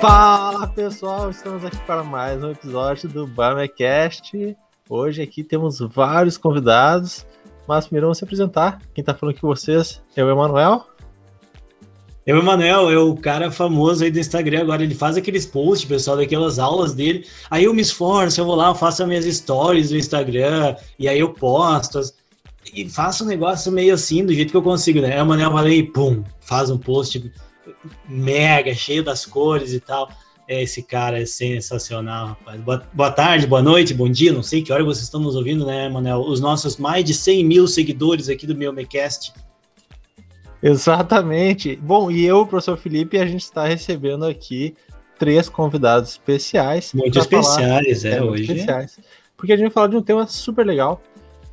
Fala pessoal, estamos aqui para mais um episódio do Barmecast. Hoje aqui temos vários convidados, mas primeiro vamos se apresentar. Quem está falando aqui com vocês é o Emanuel. Eu, Emanuel, é o cara famoso aí do Instagram agora, ele faz aqueles posts, pessoal, daquelas aulas dele. Aí eu me esforço, eu vou lá, eu faço as minhas stories do Instagram, e aí eu posto. E faço um negócio meio assim, do jeito que eu consigo, né? Aí o Emanuel vai e pum, faz um post mega, cheio das cores e tal. É, esse cara é sensacional, rapaz. Boa, boa, tarde, boa noite, bom dia, não sei que hora vocês estão nos ouvindo, né, Emanuel? Os nossos mais de 100 mil seguidores aqui do meu Mecast. Exatamente. Bom, e eu, professor Felipe, a gente está recebendo aqui três convidados especiais. Muito especiais, falar, é, é hoje. Especiais, porque a gente vai falar de um tema super legal,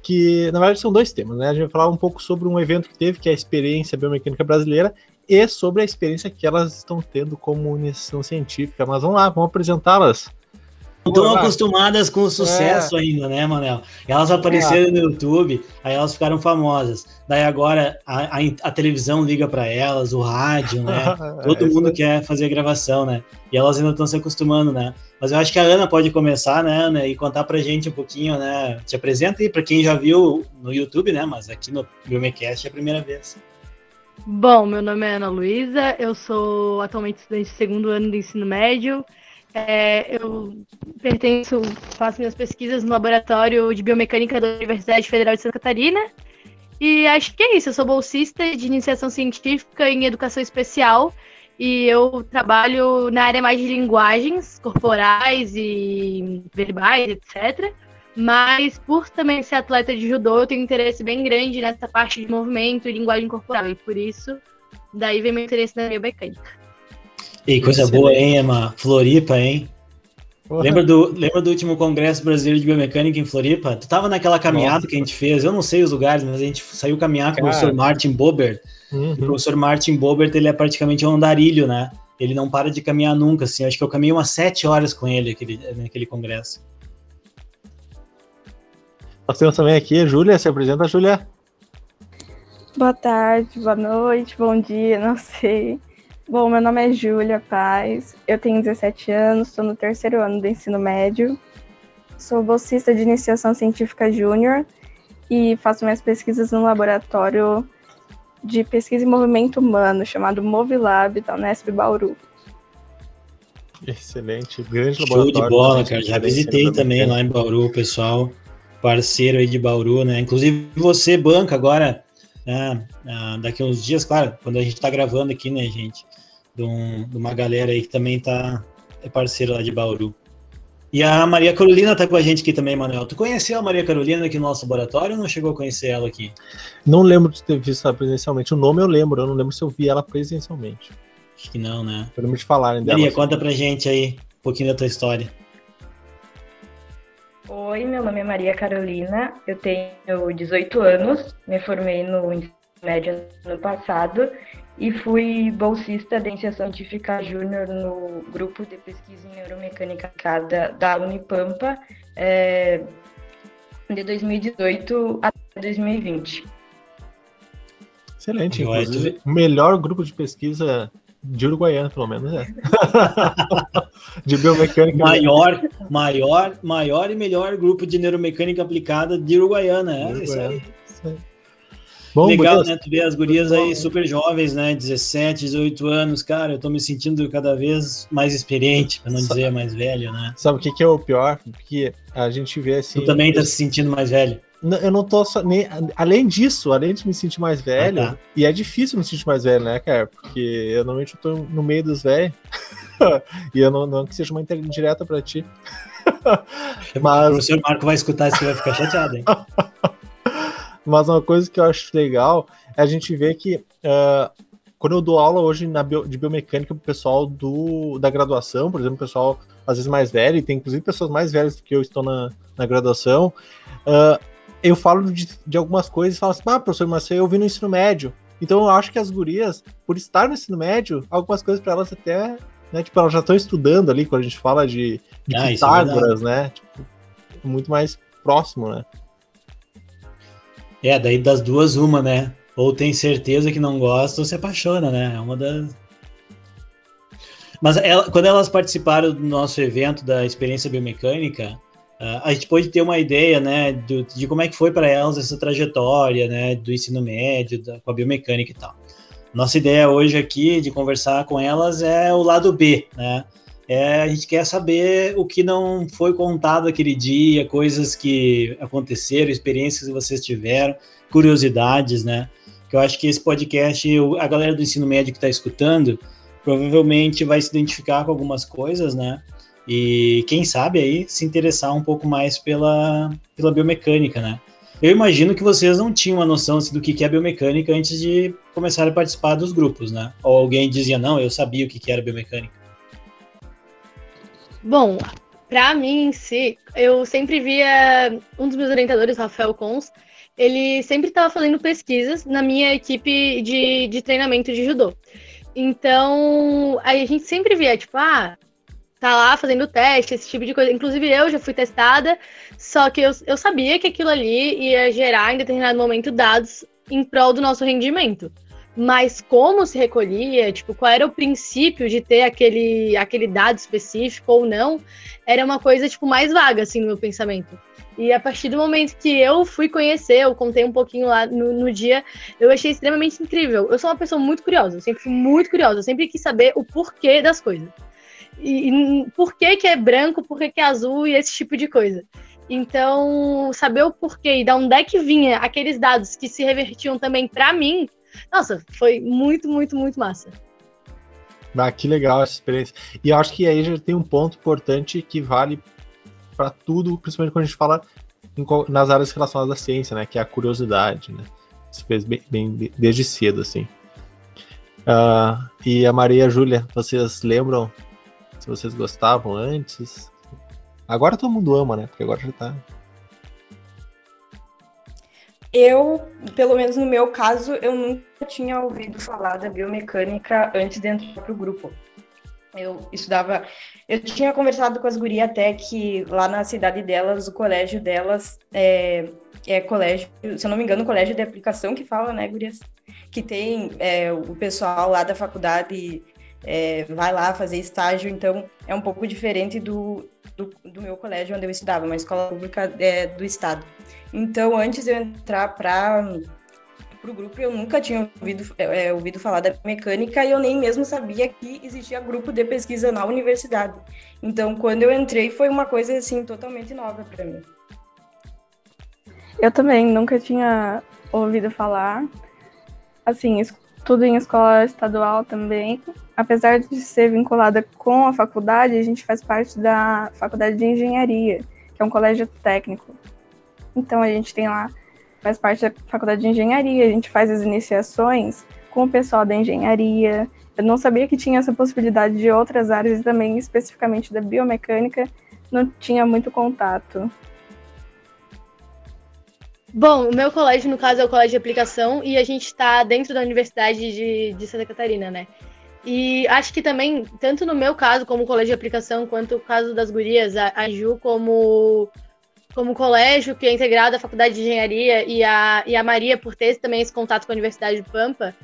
que na verdade são dois temas, né? A gente vai falar um pouco sobre um evento que teve, que é a experiência biomecânica brasileira, e sobre a experiência que elas estão tendo como iniciação científica. Mas vamos lá, vamos apresentá-las estão acostumadas com o sucesso é. ainda, né, Manel? Elas apareceram é. no YouTube, aí elas ficaram famosas. Daí agora a, a, a televisão liga para elas, o rádio, né? Todo mundo quer fazer gravação, né? E elas ainda estão se acostumando, né? Mas eu acho que a Ana pode começar, né, Ana, e contar pra gente um pouquinho, né? Te apresenta aí para quem já viu no YouTube, né? Mas aqui no Biomecast é a primeira vez. Bom, meu nome é Ana Luísa, eu sou atualmente estudante de segundo ano do ensino médio. É, eu pertenço, faço minhas pesquisas no laboratório de biomecânica da Universidade Federal de Santa Catarina. E acho que é isso. Eu sou bolsista de iniciação científica em educação especial e eu trabalho na área mais de linguagens corporais e verbais, etc. Mas por também ser atleta de judô, eu tenho interesse bem grande nessa parte de movimento e linguagem corporal. E por isso, daí vem meu interesse na biomecânica. E coisa boa, hein, Emma? Floripa, hein? Lembra do, lembra do último Congresso Brasileiro de Biomecânica em Floripa? Tu tava naquela caminhada Nossa. que a gente fez, eu não sei os lugares, mas a gente saiu caminhar com o professor Martin Bobert. Uhum. O professor Martin Bobert, ele é praticamente um andarilho, né? Ele não para de caminhar nunca, assim. Acho que eu caminhei umas sete horas com ele aquele, naquele congresso. Nós temos também aqui a Júlia. Se apresenta, Júlia. Boa tarde, boa noite, bom dia, não sei. Bom, meu nome é Júlia Paz, eu tenho 17 anos, estou no terceiro ano do ensino médio, sou bolsista de iniciação científica júnior e faço minhas pesquisas no laboratório de pesquisa em movimento humano, chamado Movilab, da Unesp Bauru. Excelente, grande laboratório. Show de bola, cara. Já visitei também lá em Bauru, pessoal, parceiro aí de Bauru, né? Inclusive você banca agora, né? Ah, daqui a uns dias, claro, quando a gente tá gravando aqui, né, gente? de, um, de uma galera aí que também tá é parceiro lá de Bauru. E a Maria Carolina tá com a gente aqui também, Manuel. Tu conheceu a Maria Carolina aqui no nosso laboratório ou não chegou a conhecer ela aqui? Não lembro de ter visto ela presencialmente. O nome eu lembro, eu não lembro se eu vi ela presencialmente. Acho que não, né? Podemos te falar dela. Maria, conta pra gente aí um pouquinho da tua história. Oi, meu nome é Maria Carolina, eu tenho 18 anos, me formei no ensino médio ano passado e fui bolsista de iniciação científica júnior no grupo de pesquisa em neuromecânica da, da Unipampa é, de 2018 até 2020. Excelente, inclusive, o melhor grupo de pesquisa de Uruguaiana, pelo menos, é. de biomecânica. Maior, maior, maior e melhor grupo de neuromecânica aplicada de Uruguaiana, é Uruguaiana. isso aí. Isso aí. Bom, Legal, né? Tu vê as gurias aí super jovens, né? 17, 18 anos, cara, eu tô me sentindo cada vez mais experiente, pra não dizer mais velho, né? Sabe o que, que é o pior? Porque a gente vê assim. Tu também tá se sentindo mais velho? Eu não tô só. Nem, além disso, além de me sentir mais velho, ah, tá. e é difícil me sentir mais velho, né, cara? Porque eu normalmente eu tô no meio dos velhos. e eu não, não que seja uma indireta pra ti. Mas... O professor Marco vai escutar isso e vai ficar chateado, hein? Mas uma coisa que eu acho legal é a gente ver que uh, quando eu dou aula hoje na bio, de biomecânica pro pessoal do, da graduação, por exemplo, pessoal às vezes mais velho, e tem inclusive pessoas mais velhas do que eu estão na, na graduação, uh, eu falo de, de, algumas coisas e falo assim, ah, professor, mas eu vi no ensino médio. Então eu acho que as gurias, por estar no ensino médio, algumas coisas para elas até, né, tipo, elas já estão estudando ali, quando a gente fala de, de ah, é Pitágoras, é né, tipo, muito mais próximo, né. É, daí das duas, uma, né? Ou tem certeza que não gosta ou se apaixona, né? É uma das. Mas ela, quando elas participaram do nosso evento da experiência biomecânica, a gente pôde ter uma ideia, né, do, de como é que foi para elas essa trajetória, né, do ensino médio, da, com a biomecânica e tal. Nossa ideia hoje aqui de conversar com elas é o lado B, né? É, a gente quer saber o que não foi contado aquele dia, coisas que aconteceram, experiências que vocês tiveram, curiosidades, né? Que eu acho que esse podcast, a galera do ensino médio que está escutando, provavelmente vai se identificar com algumas coisas, né? E quem sabe aí se interessar um pouco mais pela, pela biomecânica, né? Eu imagino que vocês não tinham uma noção assim, do que é biomecânica antes de começar a participar dos grupos, né? Ou alguém dizia, não, eu sabia o que era biomecânica. Bom, para mim em si, eu sempre via um dos meus orientadores, Rafael Cons, ele sempre estava fazendo pesquisas na minha equipe de, de treinamento de judô. Então, aí a gente sempre via, tipo, ah, tá lá fazendo teste, esse tipo de coisa. Inclusive, eu já fui testada, só que eu, eu sabia que aquilo ali ia gerar, em determinado momento, dados em prol do nosso rendimento. Mas como se recolhia, tipo, qual era o princípio de ter aquele, aquele dado específico ou não, era uma coisa, tipo, mais vaga, assim, no meu pensamento. E a partir do momento que eu fui conhecer, eu contei um pouquinho lá no, no, dia, eu achei extremamente incrível. Eu sou uma pessoa muito curiosa, eu sempre fui muito curiosa, eu sempre quis saber o porquê das coisas. E, e por que, que é branco, por que, que é azul e esse tipo de coisa. Então, saber o porquê e da onde é que vinha aqueles dados que se revertiam também para mim, nossa, foi muito, muito, muito massa. Ah, que legal essa experiência. E eu acho que aí já tem um ponto importante que vale para tudo, principalmente quando a gente fala em, nas áreas relacionadas à ciência, né? Que é a curiosidade, né? Isso fez bem, bem desde cedo, assim. Uh, e a Maria e a Júlia, vocês lembram se vocês gostavam antes? Agora todo mundo ama, né? Porque agora já tá. Eu, pelo menos no meu caso, eu nunca tinha ouvido falar da biomecânica antes de entrar pro grupo eu estudava. Eu tinha conversado com as gurias até que lá na cidade delas, o colégio delas é, é colégio, se eu não me engano, colégio de aplicação que fala, né, gurias? Que tem é, o pessoal lá da faculdade é, vai lá fazer estágio, então é um pouco diferente do, do, do meu colégio onde eu estudava, uma escola pública é, do estado. Então, antes de eu entrar para para o grupo, eu nunca tinha ouvido, é, é, ouvido falar da mecânica e eu nem mesmo sabia que existia grupo de pesquisa na universidade. Então, quando eu entrei, foi uma coisa assim totalmente nova para mim. Eu também nunca tinha ouvido falar. Assim, tudo em escola estadual também. Apesar de ser vinculada com a faculdade, a gente faz parte da Faculdade de Engenharia, que é um colégio técnico. Então a gente tem lá faz parte da faculdade de engenharia, a gente faz as iniciações com o pessoal da engenharia. Eu não sabia que tinha essa possibilidade de outras áreas e também especificamente da biomecânica, não tinha muito contato. Bom, o meu colégio, no caso, é o colégio de aplicação e a gente está dentro da Universidade de, de Santa Catarina, né? E acho que também, tanto no meu caso, como colégio de aplicação, quanto o caso das gurias, a, a Ju, como como colégio que é integrado à Faculdade de Engenharia e a, e a Maria, por ter também esse contato com a Universidade de Pampa,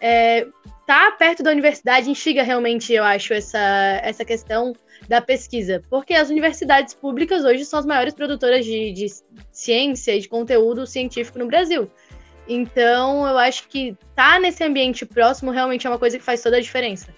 é, tá perto da universidade instiga realmente, eu acho, essa, essa questão da pesquisa, porque as universidades públicas hoje são as maiores produtoras de, de ciência e de conteúdo científico no Brasil. Então, eu acho que tá nesse ambiente próximo realmente é uma coisa que faz toda a diferença.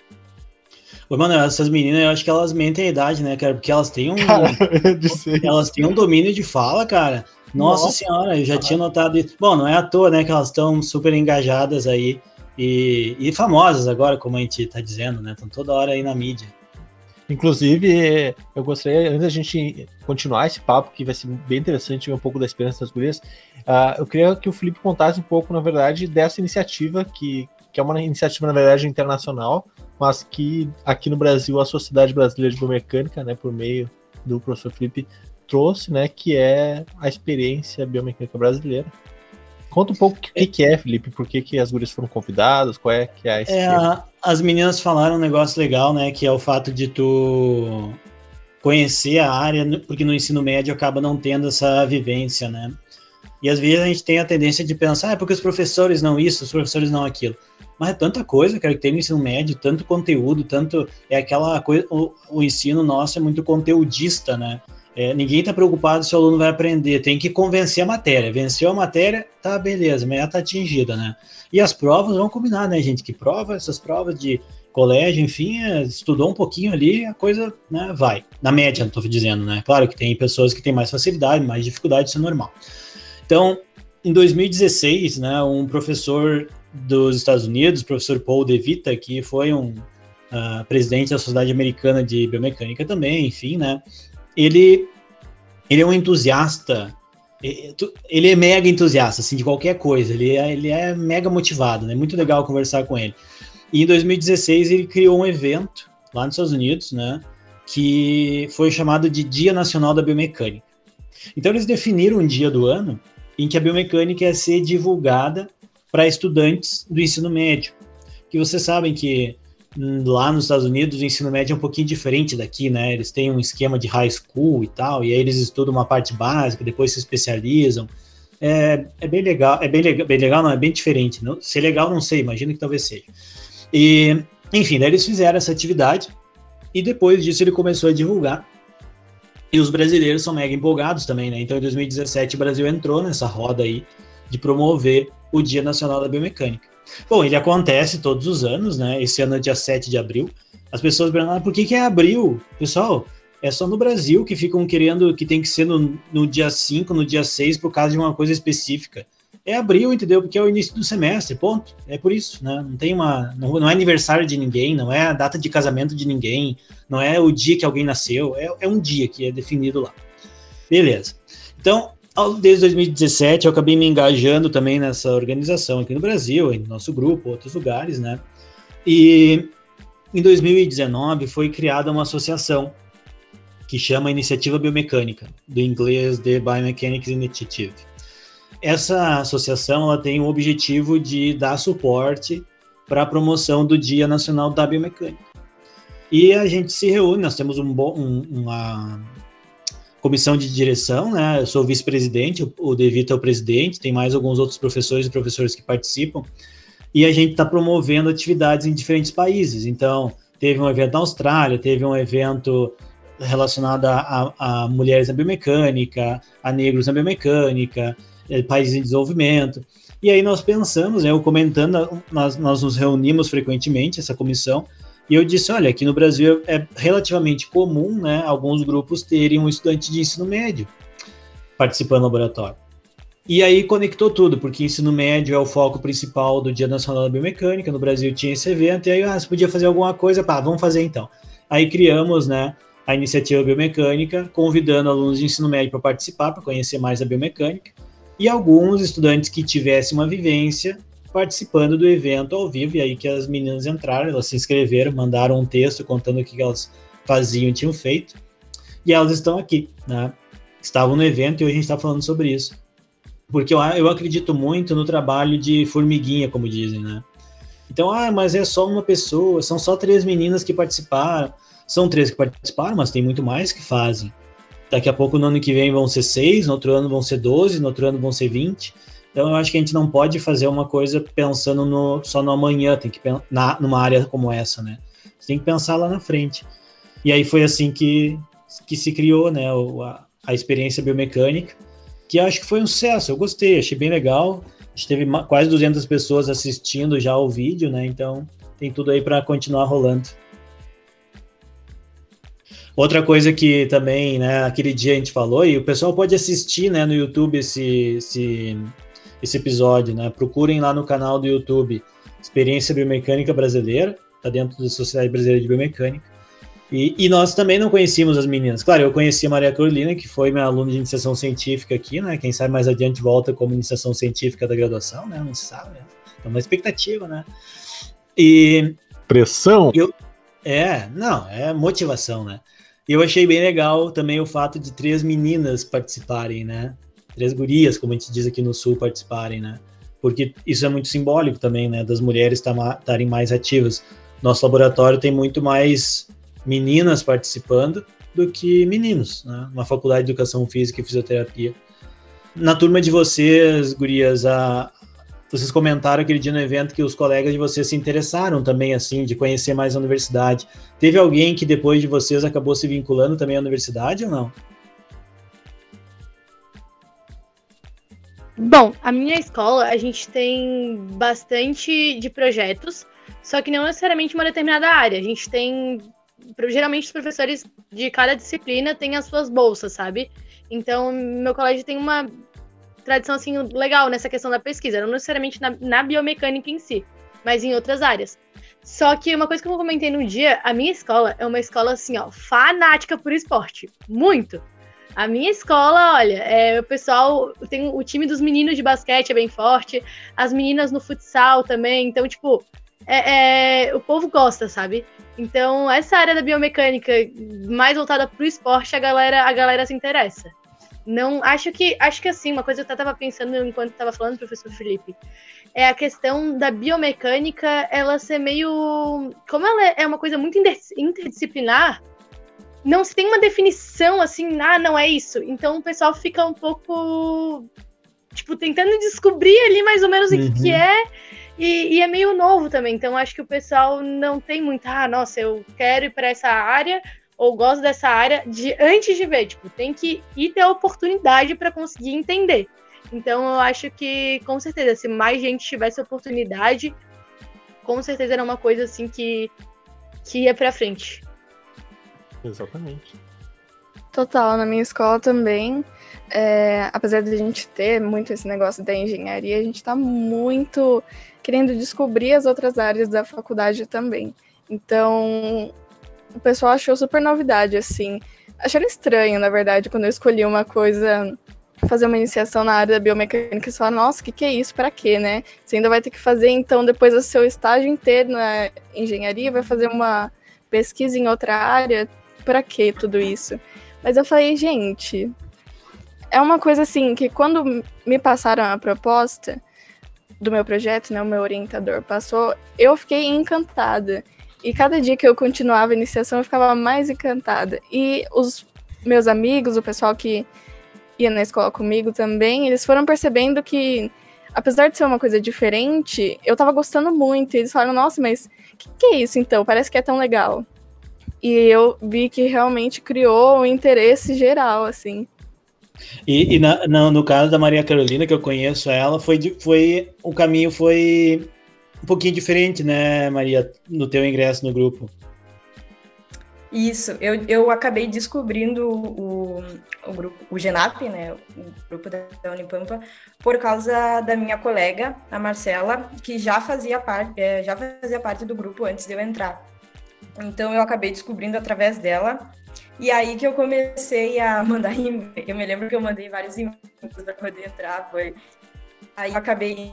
Ô, mano, essas meninas, eu acho que elas mentem a idade, né, cara? Porque elas têm um. Cara, elas têm um domínio de fala, cara. Nossa, Nossa. senhora, eu já tinha notado isso. Bom, não é à toa, né, que elas estão super engajadas aí e, e famosas agora, como a gente tá dizendo, né? Estão toda hora aí na mídia. Inclusive, eu gostaria, antes da gente continuar esse papo, que vai ser bem interessante um pouco da experiência das gurias, uh, eu queria que o Felipe contasse um pouco, na verdade, dessa iniciativa, que, que é uma iniciativa, na verdade, internacional, mas que aqui no Brasil a Sociedade Brasileira de Biomecânica, né, por meio do professor Felipe, trouxe, né, que é a experiência biomecânica brasileira. Conta um pouco o que, que, é, Felipe, por que, que as gurias foram convidadas, qual é que é a é, As meninas falaram um negócio legal, né, que é o fato de tu conhecer a área, porque no ensino médio acaba não tendo essa vivência, né? E às vezes a gente tem a tendência de pensar, ah, é porque os professores não isso, os professores não aquilo. Mas é tanta coisa, cara, que tem no ensino médio, tanto conteúdo, tanto. É aquela coisa. O, o ensino nosso é muito conteudista, né? É, ninguém está preocupado se o aluno vai aprender, tem que convencer a matéria. Venceu a matéria, tá beleza, meta atingida, né? E as provas, vão combinar, né, gente? Que prova, essas provas de colégio, enfim, é, estudou um pouquinho ali, a coisa né, vai. Na média, estou dizendo, né? Claro que tem pessoas que têm mais facilidade, mais dificuldade, isso é normal. Então, em 2016, né, um professor dos Estados Unidos, professor Paul DeVita, que foi um uh, presidente da Sociedade Americana de Biomecânica também, enfim, né, ele, ele é um entusiasta, ele é mega entusiasta, assim, de qualquer coisa, ele é, ele é mega motivado, né, muito legal conversar com ele. E em 2016 ele criou um evento lá nos Estados Unidos, né, que foi chamado de Dia Nacional da Biomecânica. Então eles definiram um dia do ano em que a biomecânica ia ser divulgada para estudantes do ensino médio. Que vocês sabem que lá nos Estados Unidos o ensino médio é um pouquinho diferente daqui, né? Eles têm um esquema de high school e tal, e aí eles estudam uma parte básica, depois se especializam. É, é bem legal, é bem legal, bem legal, não, é bem diferente. Não, se é legal, não sei, imagino que talvez seja. E, enfim, daí eles fizeram essa atividade, e depois disso ele começou a divulgar. E os brasileiros são mega empolgados também, né? Então, em 2017, o Brasil entrou nessa roda aí de promover o Dia Nacional da Biomecânica. Bom, ele acontece todos os anos, né? Esse ano é dia 7 de abril. As pessoas perguntam, ah, por que, que é abril? Pessoal, é só no Brasil que ficam querendo que tem que ser no, no dia 5, no dia 6, por causa de uma coisa específica. É abril, entendeu? Porque é o início do semestre, ponto. É por isso, né? Não tem uma. Não, não é aniversário de ninguém, não é a data de casamento de ninguém, não é o dia que alguém nasceu, é, é um dia que é definido lá. Beleza. Então, desde 2017 eu acabei me engajando também nessa organização aqui no Brasil, em nosso grupo, outros lugares, né? E em 2019 foi criada uma associação que chama Iniciativa Biomecânica, do inglês The Biomechanics Initiative. Essa associação ela tem o objetivo de dar suporte para a promoção do Dia Nacional da Biomecânica. E a gente se reúne, nós temos um, um, uma, comissão de direção, né? Eu sou vice-presidente, o Devito é o presidente, tem mais alguns outros professores e professores que participam. E a gente está promovendo atividades em diferentes países. Então, teve um evento na Austrália, teve um evento relacionado a, a, mulheres na biomecânica, a negros na biomecânica, eh, países em desenvolvimento. E aí nós pensamos, né, eu comentando, nós, nós nos reunimos frequentemente, essa comissão, e eu disse, olha, aqui no Brasil é relativamente comum, né, alguns grupos terem um estudante de ensino médio participando do laboratório. E aí conectou tudo, porque ensino médio é o foco principal do Dia Nacional da Biomecânica, no Brasil tinha esse evento, e aí, ah, você podia fazer alguma coisa, pá, vamos fazer então. Aí criamos, né, a iniciativa biomecânica, convidando alunos de ensino médio para participar, para conhecer mais a biomecânica, e alguns estudantes que tivessem uma vivência participando do evento ao vivo, e aí que as meninas entraram, elas se inscreveram, mandaram um texto contando o que elas faziam e tinham feito, e elas estão aqui, né? Estavam no evento e hoje a gente está falando sobre isso. Porque eu, eu acredito muito no trabalho de formiguinha, como dizem, né? Então, ah, mas é só uma pessoa, são só três meninas que participaram. São três que participaram, mas tem muito mais que fazem. Daqui a pouco, no ano que vem, vão ser seis, no outro ano vão ser doze, no outro ano vão ser vinte. Então eu acho que a gente não pode fazer uma coisa pensando no, só no amanhã, tem que na, numa área como essa, né? Você tem que pensar lá na frente. E aí foi assim que, que se criou, né, a, a experiência biomecânica, que acho que foi um sucesso. Eu gostei, achei bem legal. A gente teve quase 200 pessoas assistindo já o vídeo, né? Então tem tudo aí para continuar rolando. Outra coisa que também, né, aquele dia a gente falou, e o pessoal pode assistir, né, no YouTube esse, esse esse episódio, né? Procurem lá no canal do YouTube Experiência Biomecânica Brasileira, tá dentro da Sociedade Brasileira de Biomecânica. E, e, nós também não conhecíamos as meninas. Claro, eu conheci a Maria Carolina, que foi minha aluna de iniciação científica aqui, né? Quem sabe mais adiante volta como iniciação científica da graduação, né? Não se sabe, né? É uma expectativa, né? E. Pressão? Eu, é, não, é motivação, né? E eu achei bem legal também o fato de três meninas participarem, né? Três gurias, como a gente diz aqui no Sul, participarem, né? Porque isso é muito simbólico também, né? Das mulheres estarem mais ativas. Nosso laboratório tem muito mais meninas participando do que meninos, né? Uma faculdade de educação física e fisioterapia. Na turma de vocês, gurias, a, vocês comentaram aquele dia no evento que os colegas de vocês se interessaram também, assim, de conhecer mais a universidade. Teve alguém que depois de vocês acabou se vinculando também à universidade ou não? Bom, a minha escola, a gente tem bastante de projetos, só que não necessariamente uma determinada área. A gente tem. Geralmente, os professores de cada disciplina têm as suas bolsas, sabe? Então, meu colégio tem uma tradição, assim, legal nessa questão da pesquisa. Não necessariamente na, na biomecânica em si, mas em outras áreas. Só que uma coisa que eu comentei no dia, a minha escola é uma escola, assim, ó, fanática por esporte. Muito. A minha escola, olha, é, o pessoal tem o time dos meninos de basquete é bem forte, as meninas no futsal também, então, tipo, é, é, o povo gosta, sabe? Então, essa área da biomecânica mais voltada para o esporte, a galera, a galera se interessa. Não, acho que, acho que assim, uma coisa que eu estava pensando enquanto estava falando, professor Felipe, é a questão da biomecânica, ela ser meio, como ela é uma coisa muito interdisciplinar, não se tem uma definição assim, ah, não é isso. Então o pessoal fica um pouco, tipo, tentando descobrir ali mais ou menos uhum. o que, que uhum. é. E, e, é meio novo também. Então acho que o pessoal não tem muito, ah, nossa, eu quero ir para essa área ou gosto dessa área de antes de ver. Tipo, tem que ir ter a oportunidade para conseguir entender. Então eu acho que, com certeza, se mais gente tivesse oportunidade, com certeza era uma coisa assim que, que ia para frente. Exatamente. Total, na minha escola também. É, apesar de a gente ter muito esse negócio da engenharia, a gente está muito querendo descobrir as outras áreas da faculdade também. Então, o pessoal achou super novidade, assim. Acharam estranho, na verdade, quando eu escolhi uma coisa, fazer uma iniciação na área da biomecânica, e falaram, nossa, o que, que é isso? Para quê, né? Você ainda vai ter que fazer, então, depois do seu estágio inteiro na engenharia, vai fazer uma pesquisa em outra área para que tudo isso? Mas eu falei, gente, é uma coisa assim que quando me passaram a proposta do meu projeto, né, o meu orientador passou, eu fiquei encantada. E cada dia que eu continuava a iniciação, eu ficava mais encantada. E os meus amigos, o pessoal que ia na escola comigo também, eles foram percebendo que, apesar de ser uma coisa diferente, eu tava gostando muito. E eles falaram, nossa, mas o que, que é isso então? Parece que é tão legal. E eu vi que realmente criou um interesse geral, assim. E, e na, na, no caso da Maria Carolina, que eu conheço ela, foi, foi o caminho foi um pouquinho diferente, né, Maria, no teu ingresso no grupo. Isso, eu, eu acabei descobrindo o, o grupo, o GENAP, né, o grupo da, da Unipampa, por causa da minha colega, a Marcela, que já fazia parte, é, já fazia parte do grupo antes de eu entrar. Então eu acabei descobrindo através dela. E aí que eu comecei a mandar e-mail. Eu me lembro que eu mandei vários e-mails para poder entrar. Foi... Aí eu acabei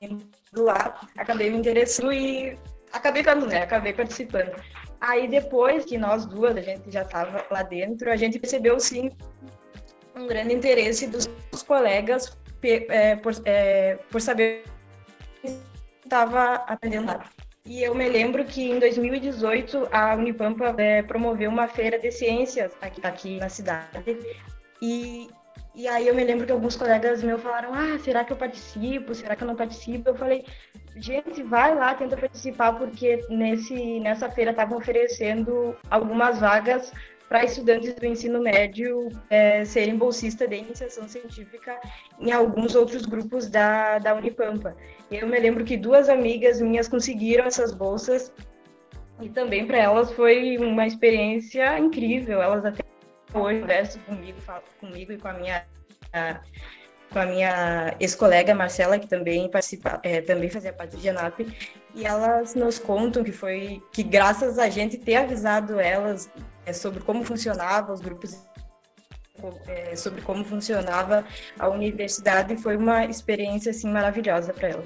indo lá, acabei me interessando e acabei ficando, né? Acabei participando. Aí depois que nós duas, a gente já estava lá dentro, a gente percebeu sim um grande interesse dos colegas é, por, é, por saber que estava aprendendo lá. E eu me lembro que em 2018 a Unipampa é, promoveu uma feira de ciências aqui, aqui na cidade. E, e aí eu me lembro que alguns colegas meus falaram: Ah, será que eu participo? Será que eu não participo? Eu falei: Gente, vai lá, tenta participar, porque nesse, nessa feira estavam oferecendo algumas vagas para estudantes do ensino médio é, serem bolsistas de iniciação científica em alguns outros grupos da, da Unipampa. Eu me lembro que duas amigas minhas conseguiram essas bolsas e também para elas foi uma experiência incrível. Elas até hoje conversam comigo, falam comigo e com a minha a, com a minha ex-colega Marcela, que também participa, é, também fazia parte do Genap, e elas nos contam que foi que graças a gente ter avisado elas é, sobre como funcionava os grupos é, sobre como funcionava a universidade foi uma experiência assim maravilhosa para ela.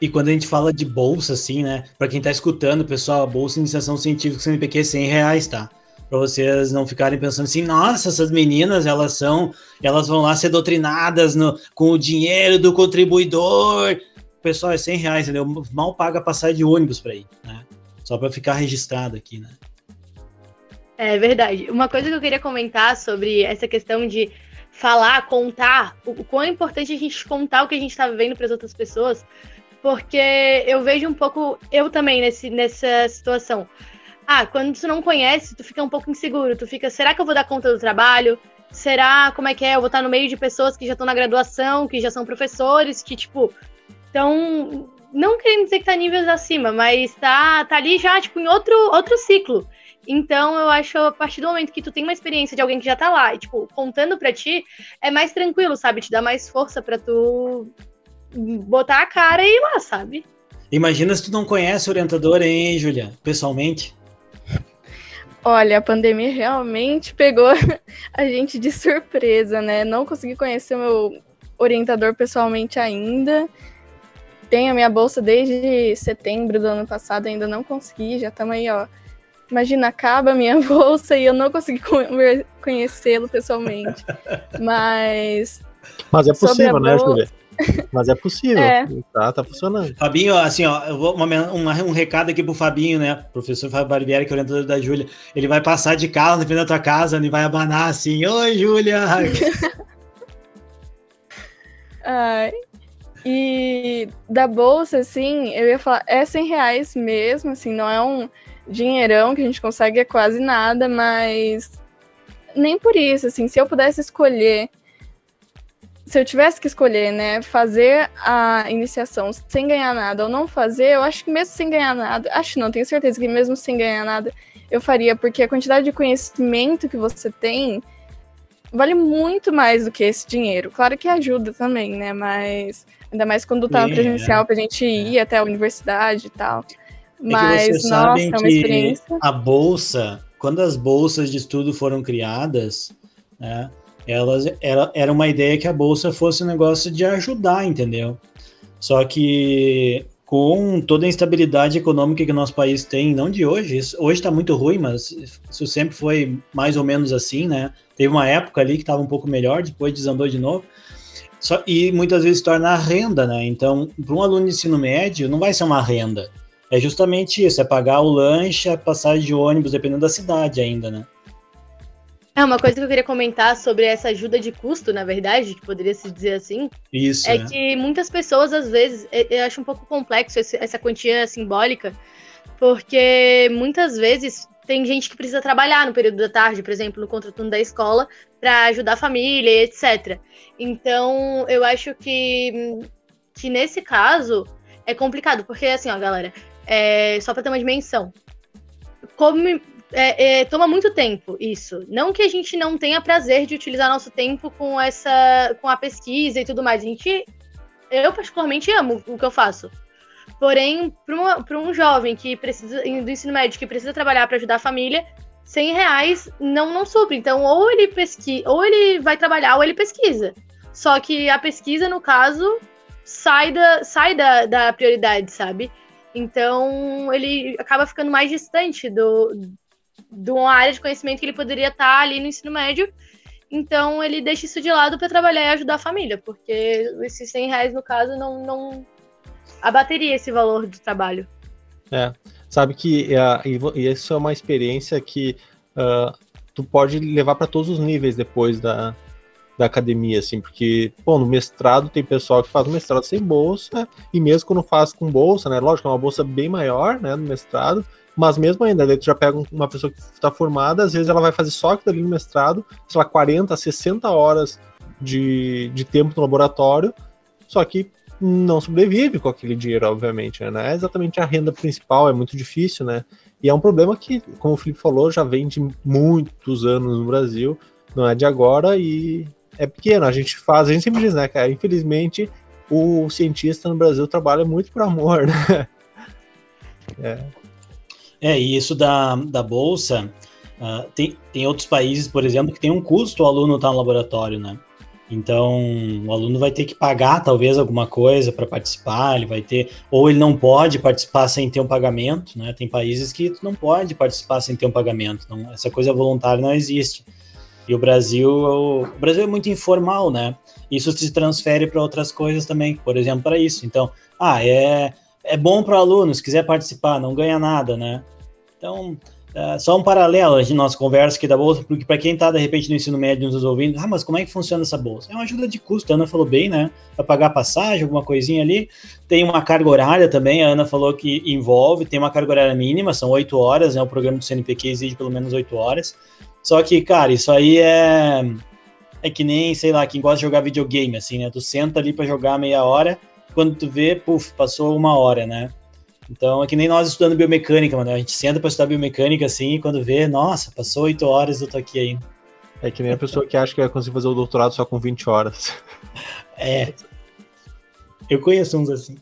E quando a gente fala de bolsa, assim, né? Para quem está escutando, pessoal, a bolsa de iniciação científica CNPq é 100 reais, tá? Para vocês não ficarem pensando assim, nossa, essas meninas, elas são, elas vão lá ser doutrinadas no, com o dinheiro do contribuidor. Pessoal, é 100 reais, entendeu? Mal paga passar de ônibus para ir, né? Só para ficar registrado aqui, né? É verdade. Uma coisa que eu queria comentar sobre essa questão de falar, contar, o, quão é importante a gente contar o que a gente está vivendo para as outras pessoas, porque eu vejo um pouco, eu também nesse, nessa situação. Ah, quando tu não conhece, tu fica um pouco inseguro, tu fica, será que eu vou dar conta do trabalho? Será, como é que é? Eu vou estar no meio de pessoas que já estão na graduação, que já são professores, que, tipo, estão não querendo dizer que tá níveis acima, mas tá, tá ali já, tipo, em outro, outro ciclo. Então, eu acho, a partir do momento que tu tem uma experiência de alguém que já tá lá, e, tipo, contando pra ti, é mais tranquilo, sabe? Te dá mais força pra tu botar a cara e ir lá, sabe? Imagina se tu não conhece o orientador, hein, Julia? Pessoalmente. Olha, a pandemia realmente pegou a gente de surpresa, né? Não consegui conhecer o meu orientador pessoalmente ainda. Tenho a minha bolsa desde setembro do ano passado, ainda não consegui, já estamos aí, ó, Imagina, acaba a minha bolsa e eu não consegui conhecê-lo pessoalmente. Mas. Mas é possível, né, bolsa... Mas é possível. É. Tá, tá funcionando. Fabinho, assim, ó, eu vou uma, uma, um recado aqui pro Fabinho, né? Professor Fábio Barbieri, que é orientador da Júlia. Ele vai passar de carro na frente da tua casa, ele vai abanar assim: Oi, Júlia! Ai. E da bolsa, assim, eu ia falar, é 100 reais mesmo, assim, não é um dinheirão que a gente consegue é quase nada, mas nem por isso, assim, se eu pudesse escolher, se eu tivesse que escolher, né, fazer a iniciação sem ganhar nada ou não fazer, eu acho que mesmo sem ganhar nada, acho não, tenho certeza que mesmo sem ganhar nada, eu faria, porque a quantidade de conhecimento que você tem vale muito mais do que esse dinheiro. Claro que ajuda também, né, mas ainda mais quando tá presencial é. pra gente ir é. até a universidade e tal. Mas, é nossa, é uma experiência. A bolsa, quando as bolsas de estudo foram criadas, né, elas era, era uma ideia que a bolsa fosse um negócio de ajudar, entendeu? Só que com toda a instabilidade econômica que o nosso país tem, não de hoje, isso, hoje está muito ruim, mas isso sempre foi mais ou menos assim, né? Teve uma época ali que estava um pouco melhor, depois desandou de novo. Só, e muitas vezes torna a renda, né? Então, para um aluno de ensino médio, não vai ser uma renda é justamente isso, é pagar o lanche, a passagem de ônibus, dependendo da cidade ainda, né? É, uma coisa que eu queria comentar sobre essa ajuda de custo, na verdade, que poderia se dizer assim, Isso, é, é. que muitas pessoas, às vezes, eu acho um pouco complexo essa quantia simbólica, porque muitas vezes tem gente que precisa trabalhar no período da tarde, por exemplo, no contraturno da escola, para ajudar a família, etc. Então, eu acho que, que nesse caso é complicado, porque assim, ó, galera, é, só para ter uma dimensão. Como, é, é, toma muito tempo isso. Não que a gente não tenha prazer de utilizar nosso tempo com essa, com a pesquisa e tudo mais. A gente, eu particularmente amo o que eu faço. Porém, para um jovem que precisa do ensino médio que precisa trabalhar para ajudar a família, 100 reais não não supre. Então, ou ele pesquisa, ou ele vai trabalhar, ou ele pesquisa. Só que a pesquisa, no caso, sai da, sai da, da prioridade, sabe? Então, ele acaba ficando mais distante do, de uma área de conhecimento que ele poderia estar ali no ensino médio. Então, ele deixa isso de lado para trabalhar e ajudar a família, porque esses 100 reais, no caso, não, não abateria esse valor do trabalho. É, sabe que uh, isso é uma experiência que uh, tu pode levar para todos os níveis depois da, da academia, assim, porque, bom, no mestrado tem pessoal que faz mestrado sem bolsa, e mesmo quando faz com bolsa, né, lógico, é uma bolsa bem maior, né, no mestrado, mas mesmo ainda, daí tu já pega uma pessoa que está formada, às vezes ela vai fazer só aquilo ali no mestrado, sei lá, 40, 60 horas de, de tempo no laboratório, só que não sobrevive com aquele dinheiro, obviamente, né? Não é exatamente a renda principal, é muito difícil, né? E é um problema que, como o Felipe falou, já vem de muitos anos no Brasil, não é de agora, e é pequeno, a gente faz, a gente sempre diz, né, cara? Infelizmente, o cientista no Brasil trabalha muito por amor, né? É, é e isso da, da bolsa, uh, tem, tem outros países, por exemplo, que tem um custo o aluno estar tá no laboratório, né? Então, o aluno vai ter que pagar talvez alguma coisa para participar, ele vai ter, ou ele não pode participar sem ter um pagamento, né? Tem países que não pode participar sem ter um pagamento, não, essa coisa voluntária não existe. E o Brasil, o Brasil é muito informal, né? Isso se transfere para outras coisas também, por exemplo, para isso. Então, ah, é, é bom para o aluno, se quiser participar, não ganha nada, né? Então, Uh, só um paralelo de nossa conversa aqui da bolsa, porque para quem está de repente no ensino médio nos ouvindo, ah, mas como é que funciona essa bolsa? É uma ajuda de custo, a Ana falou bem, né? Para pagar passagem, alguma coisinha ali. Tem uma carga horária também, a Ana falou que envolve, tem uma carga horária mínima, são oito horas, né? O programa do CNPq exige pelo menos oito horas. Só que, cara, isso aí é. É que nem, sei lá, quem gosta de jogar videogame, assim, né? Tu senta ali para jogar meia hora, quando tu vê, puf, passou uma hora, né? Então, é que nem nós estudando biomecânica, mano. A gente senta para estudar biomecânica assim e quando vê, nossa, passou oito horas, eu tô aqui ainda. É que nem a pessoa que acha que vai conseguir fazer o doutorado só com 20 horas. É. Eu conheço uns assim.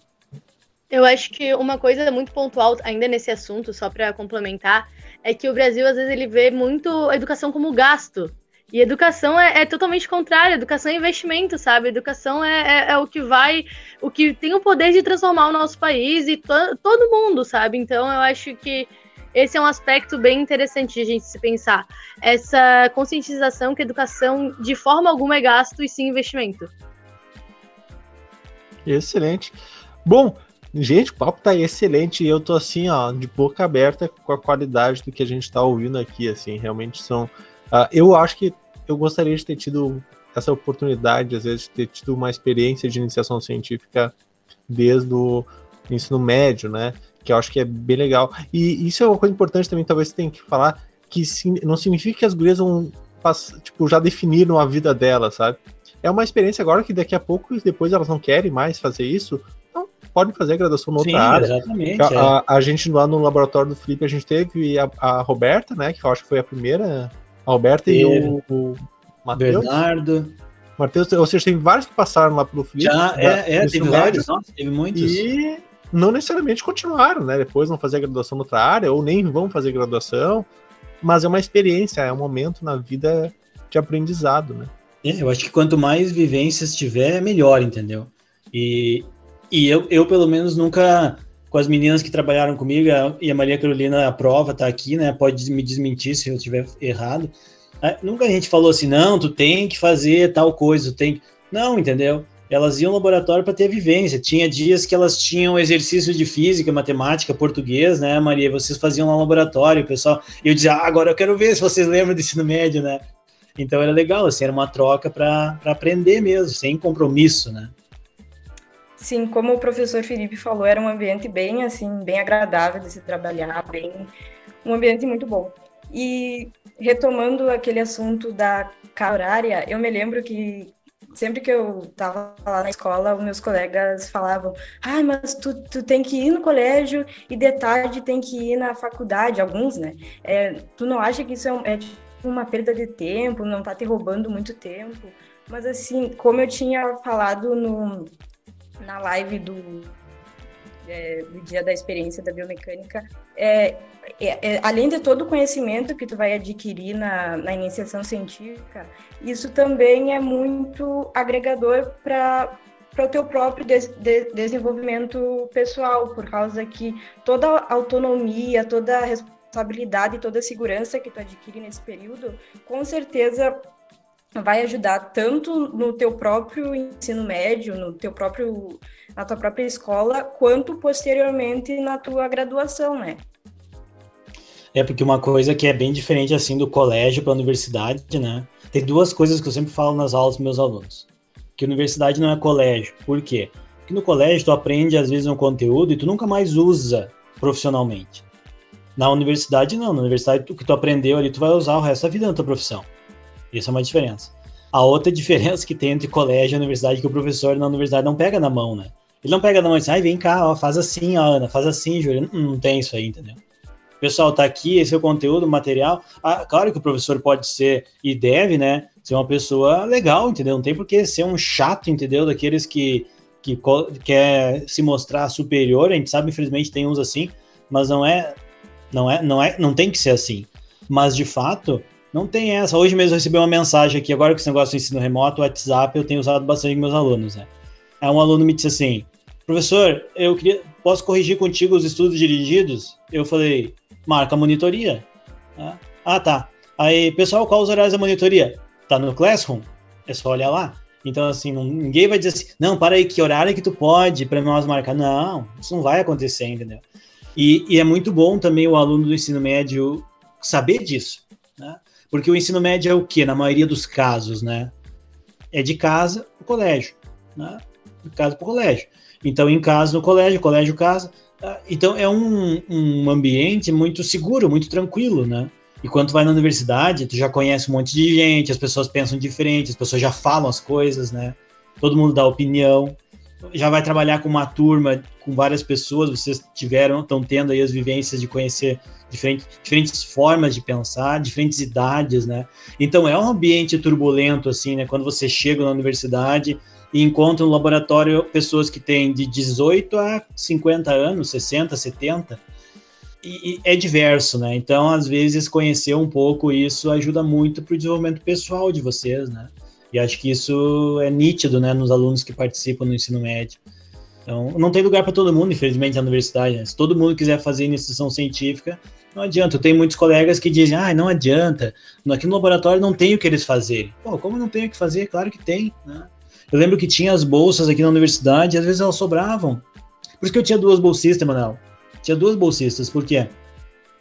Eu acho que uma coisa muito pontual ainda nesse assunto, só para complementar, é que o Brasil às vezes ele vê muito a educação como gasto. E educação é, é, totalmente contrário, educação é investimento, sabe? Educação é, é, é, o que vai, o que tem o poder de transformar o nosso país e to, todo mundo, sabe? Então eu acho que esse é um aspecto bem interessante de a gente se pensar. Essa conscientização que educação de forma alguma é gasto e sim investimento. Excelente. Bom, gente, o papo tá excelente e eu tô assim, ó, de boca aberta com a qualidade do que a gente tá ouvindo aqui, assim, realmente são Uh, eu acho que eu gostaria de ter tido essa oportunidade, às vezes, de ter tido uma experiência de iniciação científica desde o ensino médio, né? Que eu acho que é bem legal. E isso é uma coisa importante também, talvez você tenha que falar, que não significa que as gurias vão, tipo, já definiram a vida delas, sabe? É uma experiência agora que daqui a pouco, depois elas não querem mais fazer isso, podem fazer graduação em outra Sim, área. Exatamente, a, é. a, a, gente lá no laboratório do Felipe, a gente teve a, a Roberta, né? Que eu acho que foi a primeira Alberto e o, o Matheus. Bernardo. Matheus, ou seja, tem vários que passaram lá pelo Felipe. Já, é, é teve vários, nossa, teve muitos. E não necessariamente continuaram, né? Depois vão fazer a graduação em outra área, ou nem vão fazer graduação, mas é uma experiência, é um momento na vida de aprendizado, né? É, eu acho que quanto mais vivências tiver, melhor, entendeu? E, e eu, eu, pelo menos, nunca, com as meninas que trabalharam comigo, e a Maria Carolina, a prova tá aqui, né? Pode me desmentir se eu estiver errado. É, nunca a gente falou assim, não, tu tem que fazer tal coisa, tu tem. Não, entendeu? Elas iam ao laboratório para ter vivência. Tinha dias que elas tinham exercício de física, matemática, português, né, Maria? Vocês faziam lá no laboratório, o pessoal. E eu dizia, ah, agora eu quero ver se vocês lembram do ensino médio, né? Então era legal, assim, era uma troca para aprender mesmo, sem compromisso, né? Sim, como o professor Felipe falou, era um ambiente bem assim, bem agradável de se trabalhar, bem um ambiente muito bom. E retomando aquele assunto da carga horária, eu me lembro que sempre que eu estava lá na escola, os meus colegas falavam: ai, mas tu, tu tem que ir no colégio e de tarde tem que ir na faculdade, alguns, né? É, tu não acha que isso é, é tipo uma perda de tempo, não tá te roubando muito tempo? Mas assim, como eu tinha falado no, na live do, é, do dia da experiência da biomecânica, é, é, é, além de todo o conhecimento que tu vai adquirir na, na iniciação científica, isso também é muito agregador para para o teu próprio de, de, desenvolvimento pessoal, por causa que toda a autonomia, toda a responsabilidade, toda a segurança que tu adquire nesse período, com certeza vai ajudar tanto no teu próprio ensino médio, no teu próprio na tua própria escola, quanto posteriormente na tua graduação, né? É porque uma coisa que é bem diferente assim do colégio para a universidade, né? Tem duas coisas que eu sempre falo nas aulas dos meus alunos. Que universidade não é colégio. Por quê? Porque no colégio tu aprende às vezes um conteúdo e tu nunca mais usa profissionalmente. Na universidade não, na universidade o que tu aprendeu ali tu vai usar o resto da vida na tua profissão. Isso é uma diferença. A outra diferença que tem entre colégio e universidade é que o professor na universidade não pega na mão, né? Ele não pega na mão e diz, ai, vem cá, ó, faz assim, ó, Ana, faz assim, Júlia. Não, não tem isso aí, entendeu? Pessoal, tá aqui, esse é o conteúdo, o material. Ah, claro que o professor pode ser e deve, né, ser uma pessoa legal, entendeu? Não tem por que ser um chato, entendeu? Daqueles que, que quer se mostrar superior. A gente sabe, infelizmente, tem uns assim, mas não é, não é, não é, não tem que ser assim. Mas de fato, não tem essa. Hoje mesmo eu recebi uma mensagem aqui, agora que esse negócio de ensino remoto, WhatsApp, eu tenho usado bastante com meus alunos, né? É um aluno me disse assim, professor, eu queria, posso corrigir contigo os estudos dirigidos? Eu falei, marca a monitoria. Ah, tá. Aí, pessoal, qual os horários da monitoria? Tá no Classroom? É só olhar lá. Então, assim, ninguém vai dizer assim, não, para aí, que horário que tu pode para nós marcar? Não, isso não vai acontecer, entendeu? E, e, é muito bom também o aluno do ensino médio saber disso? Porque o ensino médio é o que, na maioria dos casos, né? É de casa para o colégio, né? De casa para o colégio. Então, em casa, no colégio, colégio, casa. Tá? Então, é um, um ambiente muito seguro, muito tranquilo, né? E quando tu vai na universidade, tu já conhece um monte de gente, as pessoas pensam diferente, as pessoas já falam as coisas, né? Todo mundo dá opinião. Já vai trabalhar com uma turma, com várias pessoas, vocês tiveram, estão tendo aí as vivências de conhecer diferentes, diferentes formas de pensar, diferentes idades, né? Então é um ambiente turbulento, assim, né? Quando você chega na universidade e encontra no laboratório pessoas que têm de 18 a 50 anos, 60, 70, e, é diverso, né? Então, às vezes, conhecer um pouco isso ajuda muito para o desenvolvimento pessoal de vocês, né? E acho que isso é nítido, né, nos alunos que participam no ensino médio. Então, não tem lugar para todo mundo, infelizmente, na universidade. Né? Se todo mundo quiser fazer iniciação científica, não adianta. Eu tenho muitos colegas que dizem, ah, não adianta. Aqui no laboratório não tem o que eles fazerem. Pô, como não tem o que fazer? Claro que tem, né? Eu lembro que tinha as bolsas aqui na universidade, às vezes elas sobravam. Por isso que eu tinha duas bolsistas, Manuel. Tinha duas bolsistas, por quê?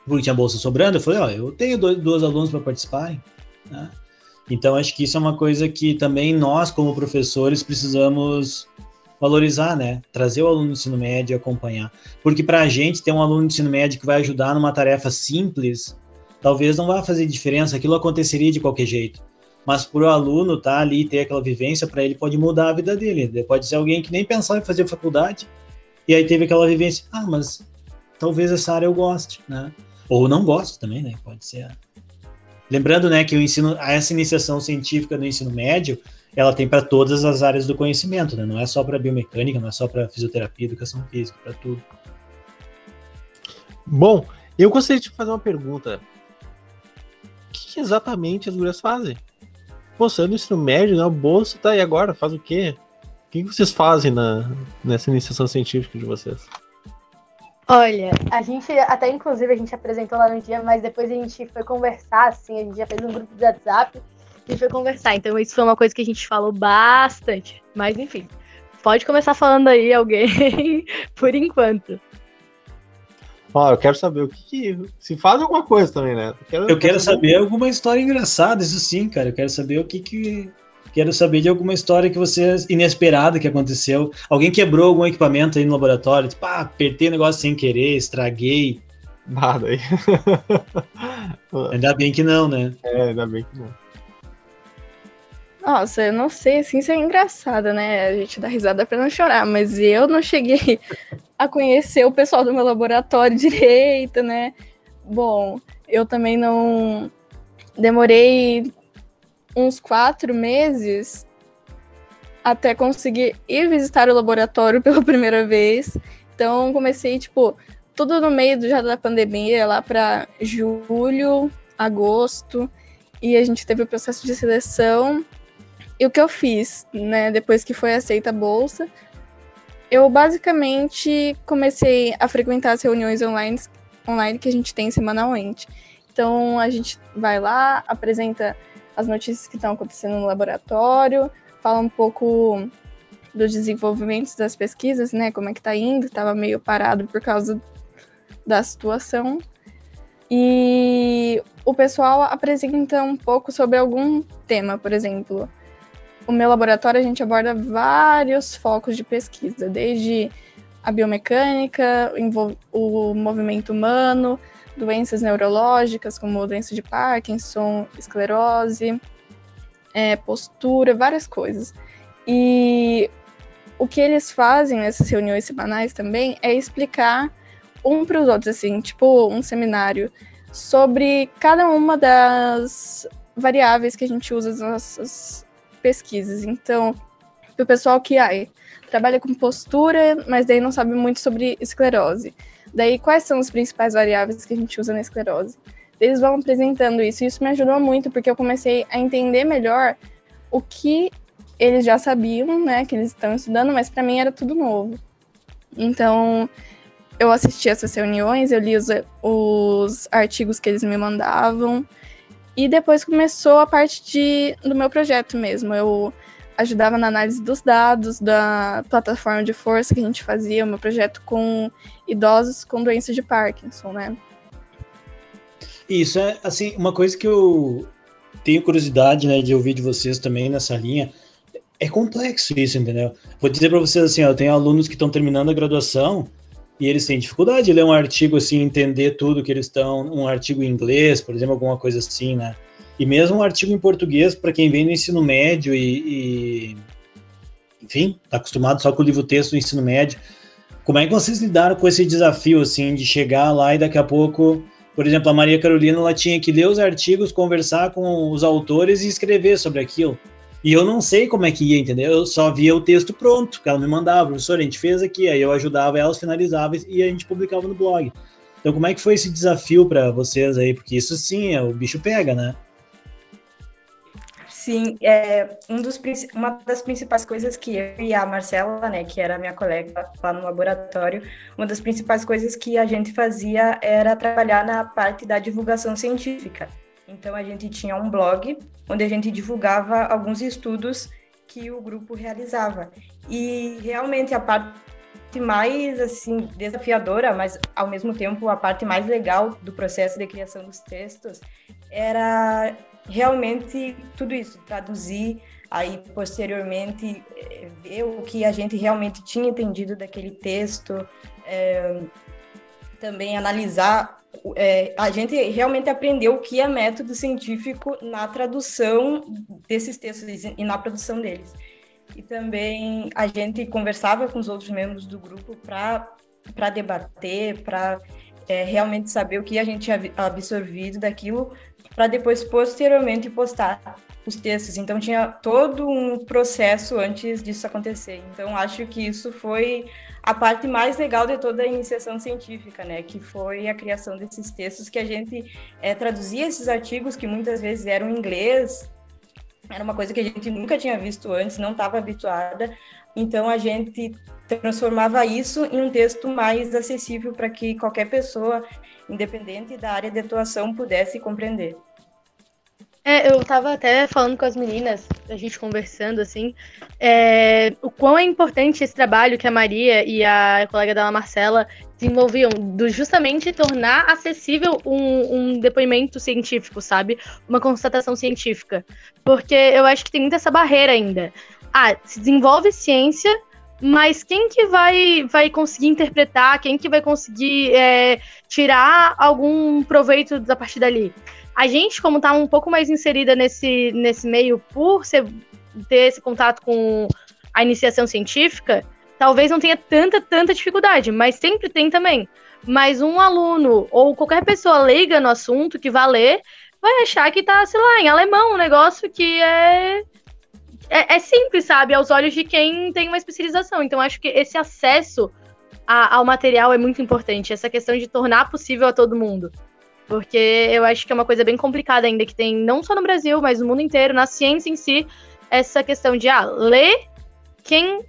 Porque tinha bolsa sobrando, eu falei, ó, eu tenho dois, dois alunos para participarem, né? Então, acho que isso é uma coisa que também nós, como professores, precisamos valorizar, né? Trazer o aluno do ensino médio e acompanhar. Porque para a gente ter um aluno do ensino médio que vai ajudar numa tarefa simples, talvez não vá fazer diferença, aquilo aconteceria de qualquer jeito. Mas para o aluno estar tá ali e ter aquela vivência, para ele pode mudar a vida dele. Ele pode ser alguém que nem pensava em fazer faculdade, e aí teve aquela vivência, ah, mas talvez essa área eu goste, né? Ou não goste também, né? Pode ser. Lembrando, né, que o ensino, essa iniciação científica no ensino médio, ela tem para todas as áreas do conhecimento, né? Não é só para biomecânica, não é só para fisioterapia, educação física, para tudo. Bom, eu gostaria de fazer uma pergunta. O que exatamente as gurias fazem? Você é do ensino médio, né? O bolso tá aí agora, faz o quê? O que vocês fazem na, nessa iniciação científica de vocês? Olha, a gente até inclusive a gente apresentou lá no dia, mas depois a gente foi conversar, assim, a gente já fez um grupo de WhatsApp e foi conversar. Então isso foi uma coisa que a gente falou bastante. Mas enfim, pode começar falando aí alguém por enquanto. Ó, eu quero saber o que, que, se faz alguma coisa também, né? Eu quero, eu quero saber, saber alguma história engraçada, isso sim, cara. Eu quero saber o que que Quero saber de alguma história que você inesperada que aconteceu. Alguém quebrou algum equipamento aí no laboratório, tipo, ah, apertei o negócio sem querer, estraguei. Nada aí. ainda bem que não, né? É, ainda bem que não. Nossa, eu não sei, assim, isso é engraçado, né? A gente dá risada pra não chorar, mas eu não cheguei a conhecer o pessoal do meu laboratório direito, né? Bom, eu também não demorei uns quatro meses até conseguir ir visitar o laboratório pela primeira vez. Então comecei, tipo, tudo no meio já da pandemia, lá para julho, agosto, e a gente teve o processo de seleção. E o que eu fiz, né, depois que foi aceita a bolsa, eu basicamente comecei a frequentar as reuniões online, online que a gente tem semanalmente. Então a gente vai lá, apresenta as notícias que estão acontecendo no laboratório, fala um pouco dos desenvolvimentos das pesquisas, né? Como é que tá indo, estava meio parado por causa da situação. E o pessoal apresenta um pouco sobre algum tema, por exemplo. O meu laboratório a gente aborda vários focos de pesquisa, desde a biomecânica, o movimento humano, doenças neurológicas, como doença de Parkinson, esclerose, é, postura, várias coisas. E o que eles fazem nessas reuniões semanais também é explicar um para os outros, assim, tipo um seminário, sobre cada uma das variáveis que a gente usa nas nossas pesquisas. Então, o pessoal que ai, trabalha com postura, mas daí não sabe muito sobre esclerose. Daí, quais são as principais variáveis que a gente usa na esclerose? Eles vão apresentando isso, e isso me ajudou muito, porque eu comecei a entender melhor o que eles já sabiam, né, que eles estão estudando, mas para mim era tudo novo. Então, eu assisti essas reuniões, eu li os, os artigos que eles me mandavam, e depois começou a parte de, do meu projeto mesmo. Eu ajudava na análise dos dados da plataforma de força que a gente fazia, meu projeto com idosos com doença de Parkinson, né? Isso é, assim, uma coisa que eu tenho curiosidade, né, de ouvir de vocês também nessa linha. É complexo isso, entendeu? Vou dizer para vocês assim, ó, eu tenho alunos que estão terminando a graduação e eles têm dificuldade de ler um artigo assim, entender tudo que eles estão, um artigo em inglês, por exemplo, alguma coisa assim, né? E mesmo um artigo em português para quem vem no ensino médio e, e enfim, está acostumado só com o livro texto do ensino médio. Como é que vocês lidaram com esse desafio assim de chegar lá e daqui a pouco por exemplo, a Maria Carolina ela tinha que ler os artigos, conversar com os autores e escrever sobre aquilo. E eu não sei como é que ia, entendeu? Eu só via o texto pronto, que ela me mandava, professor, a gente fez aqui, aí eu ajudava elas, finalizava e a gente publicava no blog. Então, como é que foi esse desafio para vocês aí? Porque isso sim, é, o bicho pega, né? Sim, é, um dos, uma das principais coisas que eu e a Marcela, né, que era minha colega lá no laboratório, uma das principais coisas que a gente fazia era trabalhar na parte da divulgação científica. Então a gente tinha um blog onde a gente divulgava alguns estudos que o grupo realizava. E realmente a parte mais assim desafiadora, mas ao mesmo tempo a parte mais legal do processo de criação dos textos era realmente tudo isso, traduzir, aí posteriormente eh, ver o que a gente realmente tinha entendido daquele texto, é, também analisar. É, a gente realmente aprendeu o que é método científico na tradução desses textos e na produção deles. E também a gente conversava com os outros membros do grupo para debater, para é, realmente saber o que a gente tinha absorvido daquilo, para depois posteriormente postar os textos. Então tinha todo um processo antes disso acontecer. Então acho que isso foi a parte mais legal de toda a iniciação científica, né? Que foi a criação desses textos que a gente é, traduzia esses artigos que muitas vezes eram em inglês. Era uma coisa que a gente nunca tinha visto antes, não estava habituada. Então a gente transformava isso em um texto mais acessível para que qualquer pessoa, independente da área de atuação, pudesse compreender. É, eu tava até falando com as meninas, a gente conversando assim, é, o quão é importante esse trabalho que a Maria e a colega dela, Marcela, desenvolviam, do justamente tornar acessível um, um, depoimento científico, sabe? Uma constatação científica. Porque eu acho que tem muita essa barreira ainda. Ah, se desenvolve ciência, mas quem que vai, vai conseguir interpretar, quem que vai conseguir é, tirar algum proveito da partir dali? A gente, como tá um pouco mais inserida nesse, nesse meio por ser, ter esse contato com a iniciação científica, talvez não tenha tanta, tanta dificuldade, mas sempre tem também. Mas um aluno ou qualquer pessoa leiga no assunto que vá ler, vai achar que tá, sei lá, em alemão, um negócio que é, é, é simples, sabe, aos olhos de quem tem uma especialização. Então, acho que esse acesso a, ao material é muito importante, essa questão de tornar possível a todo mundo. Porque eu acho que é uma coisa bem complicada ainda, que tem não só no Brasil, mas no mundo inteiro, na ciência em si, essa questão de, ah, ler quem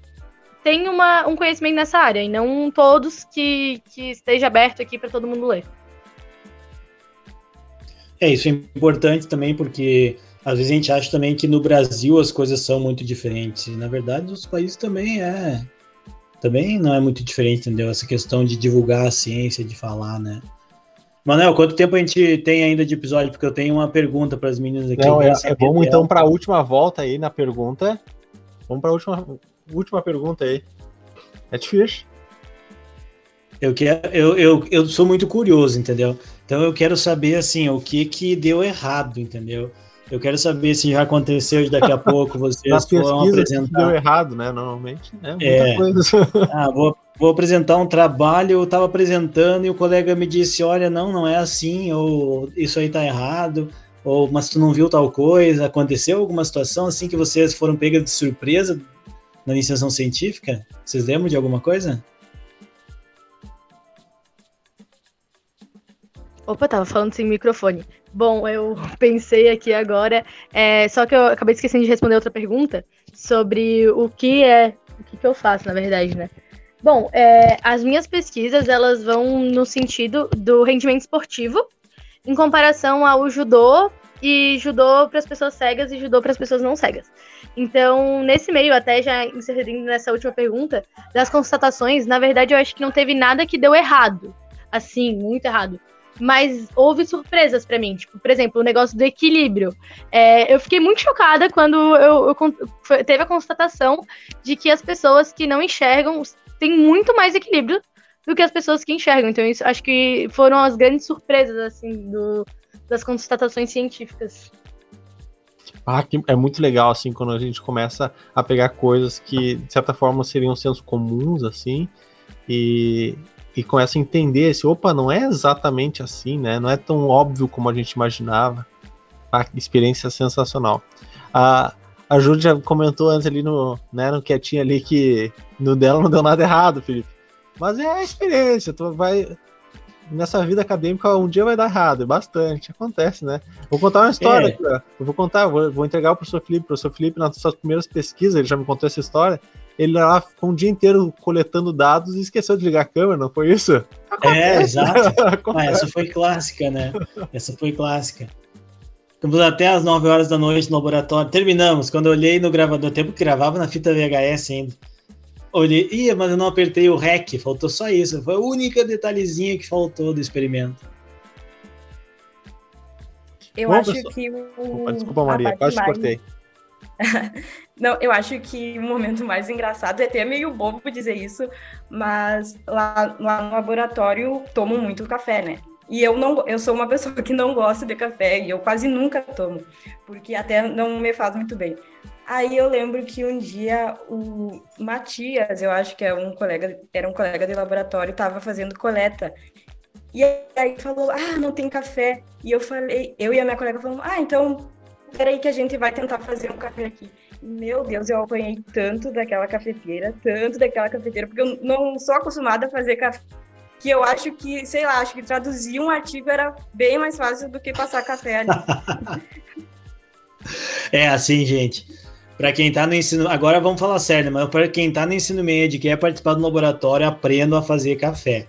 tem uma, um conhecimento nessa área, e não todos que, que esteja aberto aqui para todo mundo ler. É, isso é importante também, porque às vezes a gente acha também que no Brasil as coisas são muito diferentes. E, na verdade, os países também é. Também não é muito diferente, entendeu? Essa questão de divulgar a ciência, de falar, né? Manel, quanto tempo a gente tem ainda de episódio? Porque eu tenho uma pergunta para as meninas aqui. Não, é, é vamos então para a última volta aí na pergunta. Vamos para a última, última pergunta aí. É difícil. Eu, quero, eu, eu, eu sou muito curioso, entendeu? Então eu quero saber assim, o que que deu errado, entendeu? Eu quero saber se já aconteceu de daqui a pouco vocês vão apresentar. Deu errado, né? Normalmente, né? Muita é. coisa. Ah, vou, vou apresentar um trabalho, eu estava apresentando e o colega me disse, olha, não, não é assim, ou isso aí está errado, ou mas tu não viu tal coisa, aconteceu alguma situação assim que vocês foram pegas de surpresa na iniciação científica? Vocês lembram de alguma coisa? Opa, tava falando sem microfone. Bom, eu pensei aqui agora, é, só que eu acabei esquecendo de responder outra pergunta sobre o que é, o que, que eu faço, na verdade, né? Bom, é, as minhas pesquisas elas vão no sentido do rendimento esportivo em comparação ao judô e judô para as pessoas cegas e judô para as pessoas não cegas. Então, nesse meio, até já inserindo nessa última pergunta, das constatações, na verdade, eu acho que não teve nada que deu errado. Assim, muito errado. Mas houve surpresas para mim. Tipo, por exemplo, o negócio do equilíbrio. É, eu fiquei muito chocada quando eu, eu, teve a constatação de que as pessoas que não enxergam têm muito mais equilíbrio do que as pessoas que enxergam. Então, isso acho que foram as grandes surpresas assim do, das constatações científicas. Ah, é muito legal, assim, quando a gente começa a pegar coisas que, de certa forma, seriam senso comuns, assim, e, e começa a entender esse, opa, não é exatamente assim, né? Não é tão óbvio como a gente imaginava. A experiência sensacional. A, a Júlia já comentou antes ali no, né, no quietinho ali que no dela não deu nada errado, Felipe. Mas é a experiência, tu vai. Nessa vida acadêmica, um dia vai dar errado, é bastante, acontece, né? Vou contar uma história é. aqui. Eu vou contar, vou, vou entregar o professor Felipe. O professor Felipe, nas suas primeiras pesquisas, ele já me contou essa história ele lá ficou um dia inteiro coletando dados e esqueceu de ligar a câmera, não foi isso? É, exato. ah, essa foi clássica, né? Essa foi clássica. Ficamos até as 9 horas da noite no laboratório. Terminamos. Quando eu olhei no gravador, tempo que gravava na fita VHS ainda. Olhei, ia, mas eu não apertei o REC, faltou só isso. Foi a única detalhezinha que faltou do experimento. Eu Bom, acho pessoal. que o. Opa, desculpa, Maria, quase mais... cortei. Não, eu acho que o momento mais engraçado é até meio bobo dizer isso, mas lá, lá no laboratório tomo muito café, né? E eu não, eu sou uma pessoa que não gosta de café e eu quase nunca tomo, porque até não me faz muito bem. Aí eu lembro que um dia o Matias, eu acho que é um colega, era um colega de laboratório, estava fazendo coleta. E aí falou: "Ah, não tem café". E eu falei, eu e a minha colega falamos: "Ah, então peraí que a gente vai tentar fazer um café aqui. Meu Deus, eu apanhei tanto daquela cafeteira, tanto daquela cafeteira, porque eu não sou acostumada a fazer café, que eu acho que, sei lá, acho que traduzir um artigo era bem mais fácil do que passar café ali. é assim, gente. Para quem está no ensino, agora vamos falar sério, mas para quem está no ensino médio e quer participar do laboratório, aprenda a fazer café.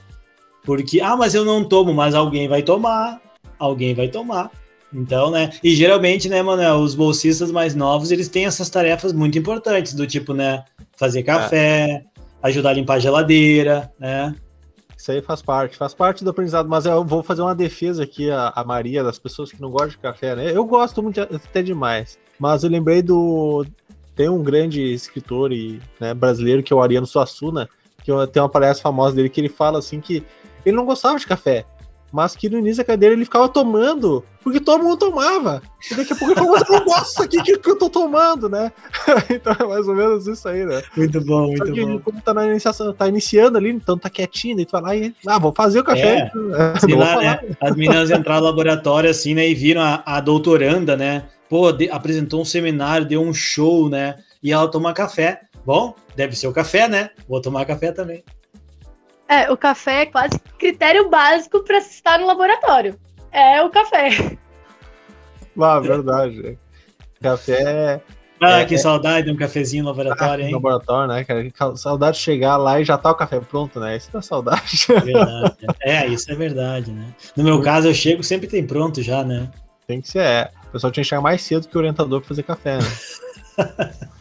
Porque, ah, mas eu não tomo, mas alguém vai tomar, alguém vai tomar. Então, né? E geralmente, né, Manuel, os bolsistas mais novos, eles têm essas tarefas muito importantes, do tipo, né, fazer café, é. ajudar a limpar a geladeira, né? Isso aí faz parte, faz parte do aprendizado, mas eu vou fazer uma defesa aqui a, a Maria, das pessoas que não gostam de café, né? Eu gosto muito, até demais. Mas eu lembrei do. Tem um grande escritor e, né, brasileiro que é o Ariano Suassuna, que tem uma palestra famosa dele que ele fala assim que ele não gostava de café mas que no início da cadeira ele ficava tomando, porque todo mundo tomava. E daqui a pouco ele falou, eu não gosto disso aqui que, que eu tô tomando, né? então é mais ou menos isso aí, né? Muito bom, muito que, bom. Como tá na iniciação, tá iniciando ali, então tá quietinho, daí tu vai lá e, ah, vou fazer o café. É, sei lá, né? As meninas entraram no laboratório assim, né, e viram a, a doutoranda, né? Pô, de, apresentou um seminário, deu um show, né? E ela toma café. Bom, deve ser o café, né? Vou tomar café também. É, o café é quase critério básico para estar no laboratório. É o café. Ah, verdade. Café. Ah, é, que é... saudade de um cafezinho no laboratório, ah, hein? No laboratório, né, cara? Saudade de chegar lá e já tá o café pronto, né? Isso dá saudade. É verdade. É, isso é verdade, né? No meu caso, eu chego, sempre tem pronto já, né? Tem que ser, é. O pessoal tinha que chegar mais cedo que o orientador pra fazer café, né?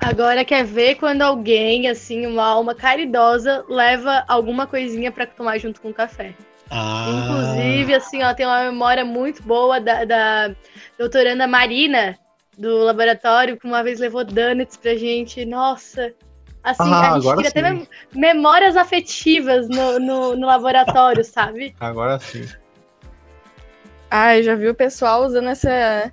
Agora quer ver quando alguém, assim, uma alma caridosa, leva alguma coisinha para tomar junto com o café. Ah. Inclusive, assim, ó, tem uma memória muito boa da, da doutoranda Marina, do laboratório, que uma vez levou donuts pra gente. Nossa, assim, ah, a gente queria ter memórias afetivas no, no, no laboratório, sabe? Agora sim. Ah, eu já vi o pessoal usando essa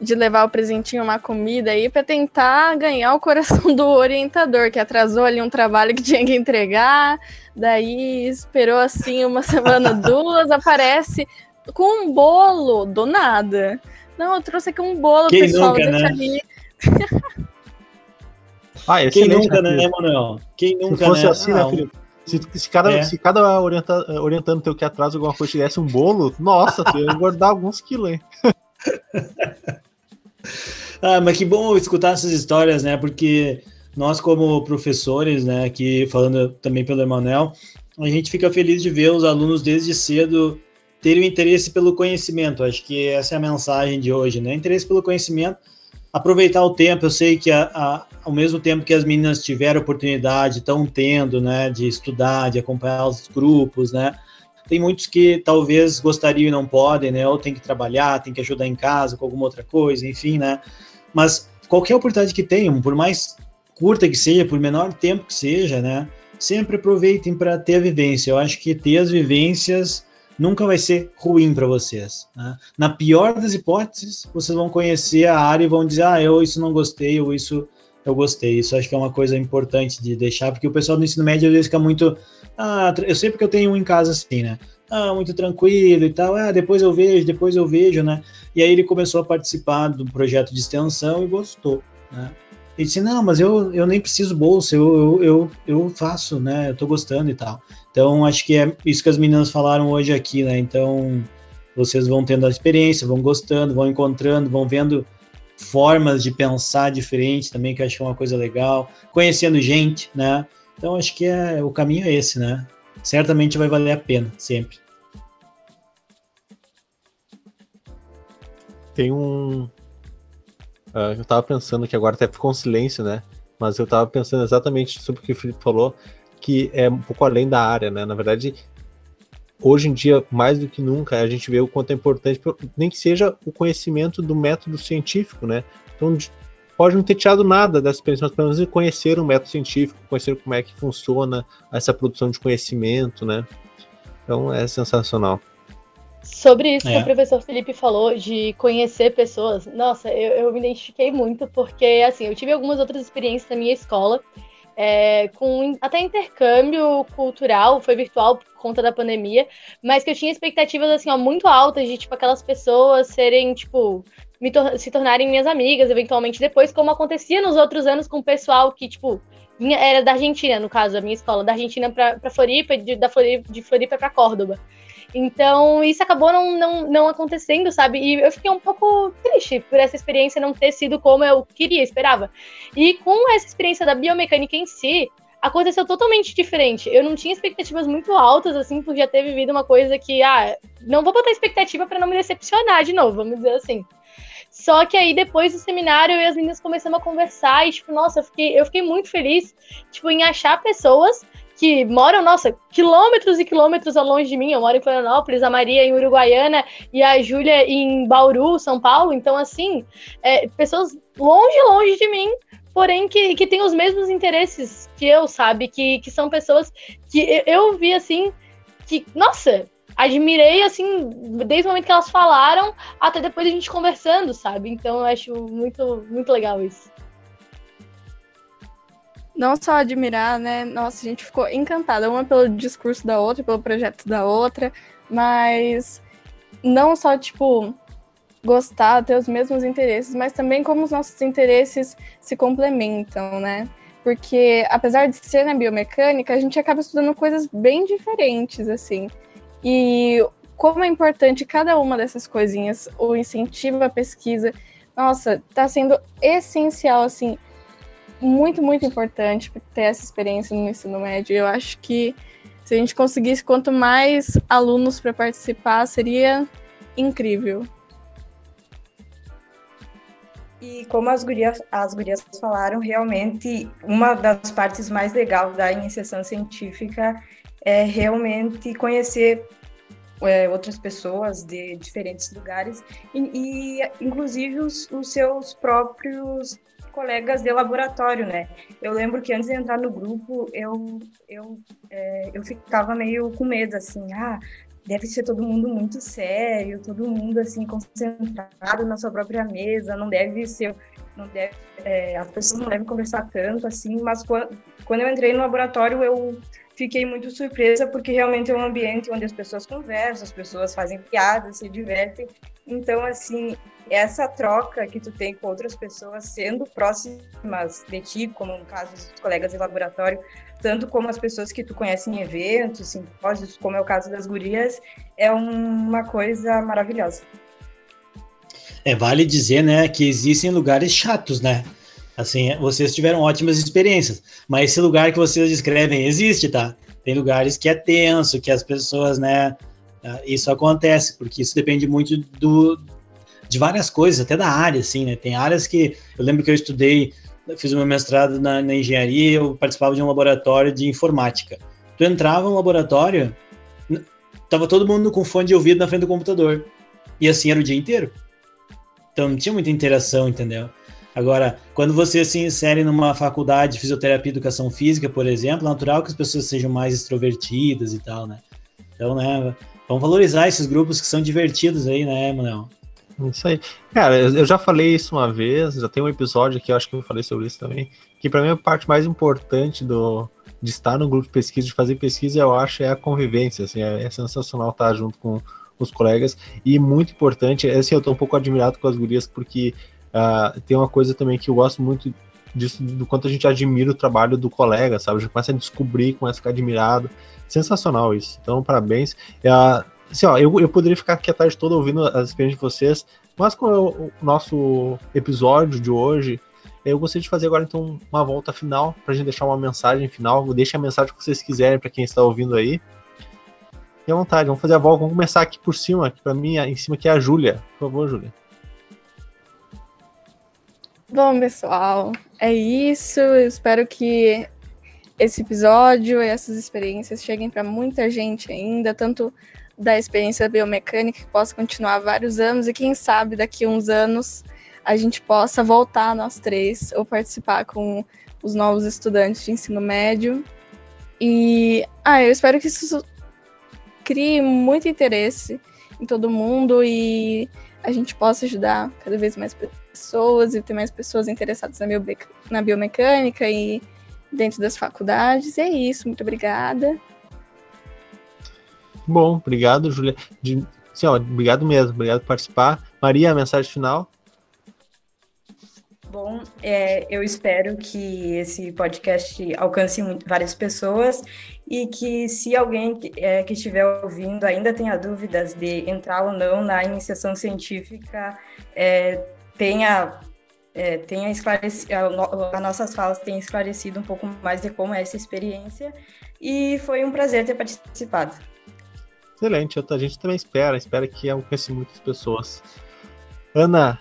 de levar o presentinho, uma comida aí, para tentar ganhar o coração do orientador, que atrasou ali um trabalho que tinha que entregar, daí esperou assim uma semana, duas, aparece com um bolo do nada. Não, eu trouxe aqui um bolo, Quem pessoal, nunca, deixa né? ali. ah, Quem nunca, né, Manuel? Quem nunca, Se fosse né? assim, né, ah, Felipe? Se, se, cada, é. se cada orienta, orientando teu que atrás alguma coisa tivesse um bolo, nossa, tu ia engordar alguns quilos, hein? Ah, mas que bom escutar essas histórias, né? Porque nós, como professores, né, aqui falando também pelo Emanuel, a gente fica feliz de ver os alunos desde cedo terem interesse pelo conhecimento. Acho que essa é a mensagem de hoje, né? Interesse pelo conhecimento, aproveitar o tempo. Eu sei que a, a, ao mesmo tempo que as meninas tiveram oportunidade, estão tendo, né, de estudar, de acompanhar os grupos, né? Tem muitos que talvez gostariam e não podem, né? Ou tem que trabalhar, tem que ajudar em casa com alguma outra coisa, enfim, né? Mas qualquer oportunidade que tenham, por mais curta que seja, por menor tempo que seja, né? Sempre aproveitem para ter a vivência. Eu acho que ter as vivências nunca vai ser ruim para vocês. Né? Na pior das hipóteses, vocês vão conhecer a área e vão dizer, ah, eu isso não gostei, ou isso eu gostei. Isso acho que é uma coisa importante de deixar, porque o pessoal do ensino médio às vezes fica muito. Ah, eu sei porque eu tenho um em casa assim, né? Ah, muito tranquilo e tal. Ah, depois eu vejo, depois eu vejo, né? E aí ele começou a participar do projeto de extensão e gostou, né? Ele disse, não, mas eu, eu nem preciso bolsa, eu, eu, eu, eu faço, né? Eu tô gostando e tal. Então, acho que é isso que as meninas falaram hoje aqui, né? Então, vocês vão tendo a experiência, vão gostando, vão encontrando, vão vendo formas de pensar diferente também, que eu acho que é uma coisa legal, conhecendo gente, né? Então, acho que é, o caminho é esse, né? Certamente vai valer a pena, sempre. Tem um. Uh, eu tava pensando que agora até ficou um silêncio, né? Mas eu tava pensando exatamente sobre o que o Felipe falou, que é um pouco além da área, né? Na verdade, hoje em dia, mais do que nunca, a gente vê o quanto é importante, nem que seja o conhecimento do método científico, né? Então, pode não ter tirado nada dessa experiência, mas pelo menos conhecer o método científico, conhecer como é que funciona essa produção de conhecimento, né? Então, é sensacional. Sobre isso é. que o professor Felipe falou, de conhecer pessoas, nossa, eu, eu me identifiquei muito, porque, assim, eu tive algumas outras experiências na minha escola, é, com até intercâmbio cultural, foi virtual por conta da pandemia, mas que eu tinha expectativas assim, ó, muito altas de tipo aquelas pessoas serem, tipo, tor se tornarem minhas amigas, eventualmente depois, como acontecia nos outros anos com o pessoal que, tipo, vinha, era da Argentina, no caso, a minha escola, da Argentina para Floripa, de, da Floripa, de Floripa para Córdoba. Então, isso acabou não, não, não acontecendo, sabe? E eu fiquei um pouco triste por essa experiência não ter sido como eu queria, esperava. E com essa experiência da biomecânica em si, aconteceu totalmente diferente. Eu não tinha expectativas muito altas, assim, por já ter vivido uma coisa que, ah, não vou botar expectativa para não me decepcionar de novo, vamos dizer assim. Só que aí, depois do seminário, eu e as meninas começamos a conversar e, tipo, nossa, eu fiquei, eu fiquei muito feliz, tipo, em achar pessoas que moram, nossa, quilômetros e quilômetros ao longe de mim. Eu moro em Florianópolis, a Maria em Uruguaiana e a Júlia em Bauru, São Paulo. Então, assim, é, pessoas longe, longe de mim, porém que, que têm os mesmos interesses que eu, sabe? Que, que são pessoas que eu, eu vi, assim, que, nossa, admirei, assim, desde o momento que elas falaram até depois a gente conversando, sabe? Então, eu acho muito, muito legal isso não só admirar, né? Nossa, a gente ficou encantada, uma pelo discurso da outra, pelo projeto da outra, mas não só, tipo, gostar, ter os mesmos interesses, mas também como os nossos interesses se complementam, né? Porque apesar de ser na biomecânica, a gente acaba estudando coisas bem diferentes, assim. E como é importante cada uma dessas coisinhas, o incentivo à pesquisa, nossa, tá sendo essencial, assim, muito, muito importante ter essa experiência no ensino médio. Eu acho que se a gente conseguisse quanto mais alunos para participar, seria incrível. E como as gurias, as gurias falaram, realmente uma das partes mais legais da iniciação científica é realmente conhecer é, outras pessoas de diferentes lugares e, e inclusive os, os seus próprios colegas de laboratório, né? Eu lembro que antes de entrar no grupo, eu, eu, é, eu ficava meio com medo, assim, ah, deve ser todo mundo muito sério, todo mundo, assim, concentrado na sua própria mesa, não deve ser, não deve, é, as pessoas não devem conversar tanto, assim, mas quando, quando eu entrei no laboratório, eu fiquei muito surpresa, porque realmente é um ambiente onde as pessoas conversam, as pessoas fazem piadas, se divertem, então, assim, essa troca que tu tem com outras pessoas, sendo próximas de ti, como no caso dos colegas de laboratório, tanto como as pessoas que tu conhece em eventos, simpósios, como é o caso das gurias, é uma coisa maravilhosa. É, vale dizer, né, que existem lugares chatos, né? Assim, vocês tiveram ótimas experiências, mas esse lugar que vocês descrevem existe, tá? Tem lugares que é tenso, que as pessoas, né, isso acontece, porque isso depende muito do, de várias coisas, até da área, assim, né? Tem áreas que eu lembro que eu estudei, fiz meu mestrado na, na engenharia, eu participava de um laboratório de informática. Tu entrava no laboratório, tava todo mundo com fone de ouvido na frente do computador. E assim era o dia inteiro. Então não tinha muita interação, entendeu? Agora, quando você se insere numa faculdade de fisioterapia e educação física, por exemplo, é natural que as pessoas sejam mais extrovertidas e tal, né? Então, né, vamos valorizar esses grupos que são divertidos aí, né, Manuel? Isso aí. Cara, eu já falei isso uma vez, já tem um episódio que eu acho que eu falei sobre isso também, que para mim a parte mais importante do, de estar no grupo de pesquisa, de fazer pesquisa, eu acho, é a convivência, assim, é, é sensacional estar junto com os colegas, e muito importante, assim, eu tô um pouco admirado com as gurias, porque uh, tem uma coisa também que eu gosto muito disso, do quanto a gente admira o trabalho do colega, sabe, já começa a descobrir, começa a ficar admirado, sensacional isso, então parabéns, uh, assim, ó, eu, eu poderia ficar aqui a tarde toda ouvindo as experiências de vocês, mas com o, nosso episódio de hoje, eu gostaria de fazer agora então uma volta final para a gente deixar uma mensagem final. Deixe a mensagem que vocês quiserem para quem está ouvindo aí. Fique à vontade, vamos fazer a volta. Vamos começar aqui por cima, para mim, em cima aqui é a Júlia. Por favor, Júlia. Bom, pessoal, é isso. Eu espero que esse episódio e essas experiências cheguem para muita gente ainda, tanto da experiência biomecânica que possa continuar vários anos e quem sabe daqui a uns anos a gente possa voltar nós três ou participar com os novos estudantes de ensino médio. E ah, eu espero que isso crie muito interesse em todo mundo e a gente possa ajudar cada vez mais pessoas e ter mais pessoas interessadas na, na biomecânica e dentro das faculdades. E é isso, muito obrigada. Bom, obrigado, Julia. De, sim, ó, obrigado mesmo, obrigado por participar. Maria, mensagem final? Bom, é, eu espero que esse podcast alcance várias pessoas e que se alguém é, que estiver ouvindo ainda tenha dúvidas de entrar ou não na iniciação científica, é, tenha, é, tenha esclarecido, as nossas falas tenham esclarecido um pouco mais de como é essa experiência e foi um prazer ter participado. Excelente, a gente também espera, espera que alcance muitas pessoas. Ana,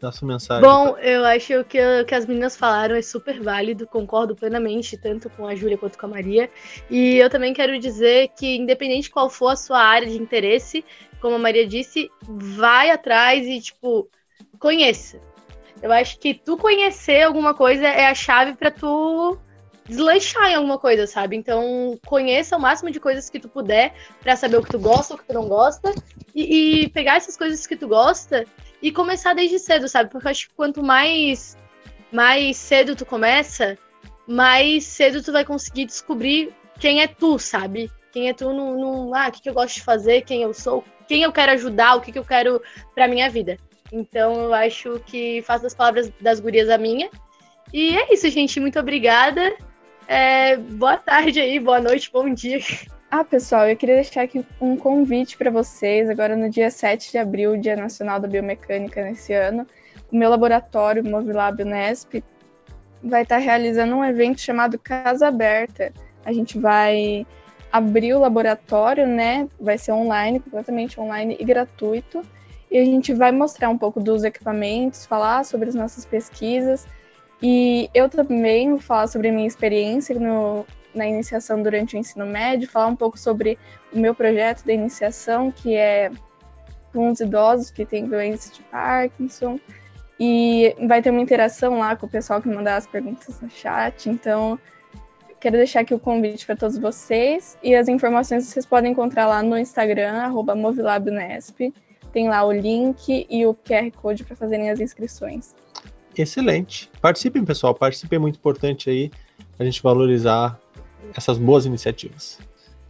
dá sua mensagem. Bom, eu acho que o que as meninas falaram é super válido, concordo plenamente, tanto com a Júlia quanto com a Maria. E eu também quero dizer que, independente qual for a sua área de interesse, como a Maria disse, vai atrás e, tipo, conheça. Eu acho que tu conhecer alguma coisa é a chave para tu deslanchar em alguma coisa, sabe? Então, conheça o máximo de coisas que tu puder para saber o que tu gosta, o que tu não gosta, e, e, pegar essas coisas que tu gosta e começar desde cedo, sabe? Porque eu acho que quanto mais, mais cedo tu começa, mais cedo tu vai conseguir descobrir quem é tu, sabe? Quem é tu no, no ah, o que, que eu gosto de fazer, quem eu sou, quem eu quero ajudar, o que, que eu quero pra minha vida. Então eu acho que faço das palavras das gurias a minha. E é isso, gente. Muito obrigada. É, boa tarde aí, boa noite, bom dia. Ah, pessoal, eu queria deixar aqui um convite para vocês. Agora, no dia 7 de abril, Dia Nacional da Biomecânica nesse ano, o meu laboratório, o Movilab Unesp, vai estar realizando um evento chamado Casa Aberta. A gente vai abrir o laboratório, né? Vai ser online, completamente online e gratuito. E a gente vai mostrar um pouco dos equipamentos, falar sobre as nossas pesquisas e eu também vou falar sobre a minha experiência no, na iniciação durante o ensino médio, falar um pouco sobre o meu projeto da iniciação, que é com os idosos que têm doença de Parkinson. E vai ter uma interação lá com o pessoal que mandar as perguntas no chat. Então, quero deixar aqui o convite para todos vocês. E as informações vocês podem encontrar lá no Instagram, movilabnesp. Tem lá o link e o QR Code para fazerem as inscrições excelente. Participem, pessoal, participem, é muito importante aí a gente valorizar essas boas iniciativas.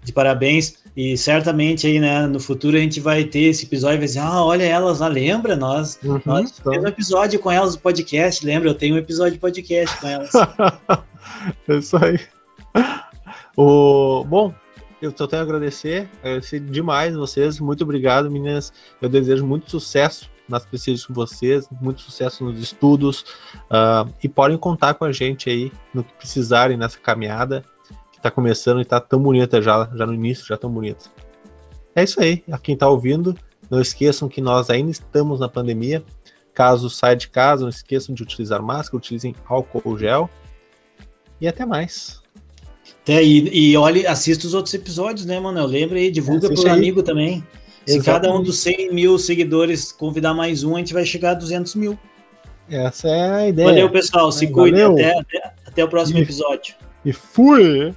De parabéns, e certamente aí, né, no futuro a gente vai ter esse episódio e vai dizer, ah, olha elas lá, lembra? Nós, uhum, nós então. temos um episódio com elas do podcast, lembra? Eu tenho um episódio de podcast com elas. é isso aí. O, bom, eu só tenho a agradecer, agradecer demais vocês, muito obrigado, meninas. Eu desejo muito sucesso nas pesquisas com vocês, muito sucesso nos estudos uh, e podem contar com a gente aí no que precisarem nessa caminhada que está começando e está tão bonita já, já no início, já tão bonita. É isso aí, a quem está ouvindo, não esqueçam que nós ainda estamos na pandemia. Caso saia de casa, não esqueçam de utilizar máscara, utilizem álcool ou gel. E até mais. É, e, e olhe, assista os outros episódios, né, mano? Lembra aí, divulga pro aí. amigo também. Se Exatamente. cada um dos 100 mil seguidores convidar mais um, a gente vai chegar a 200 mil. Essa é a ideia. Valeu, pessoal. Se cuidem. Até, até, até o próximo E- episódio. E fui!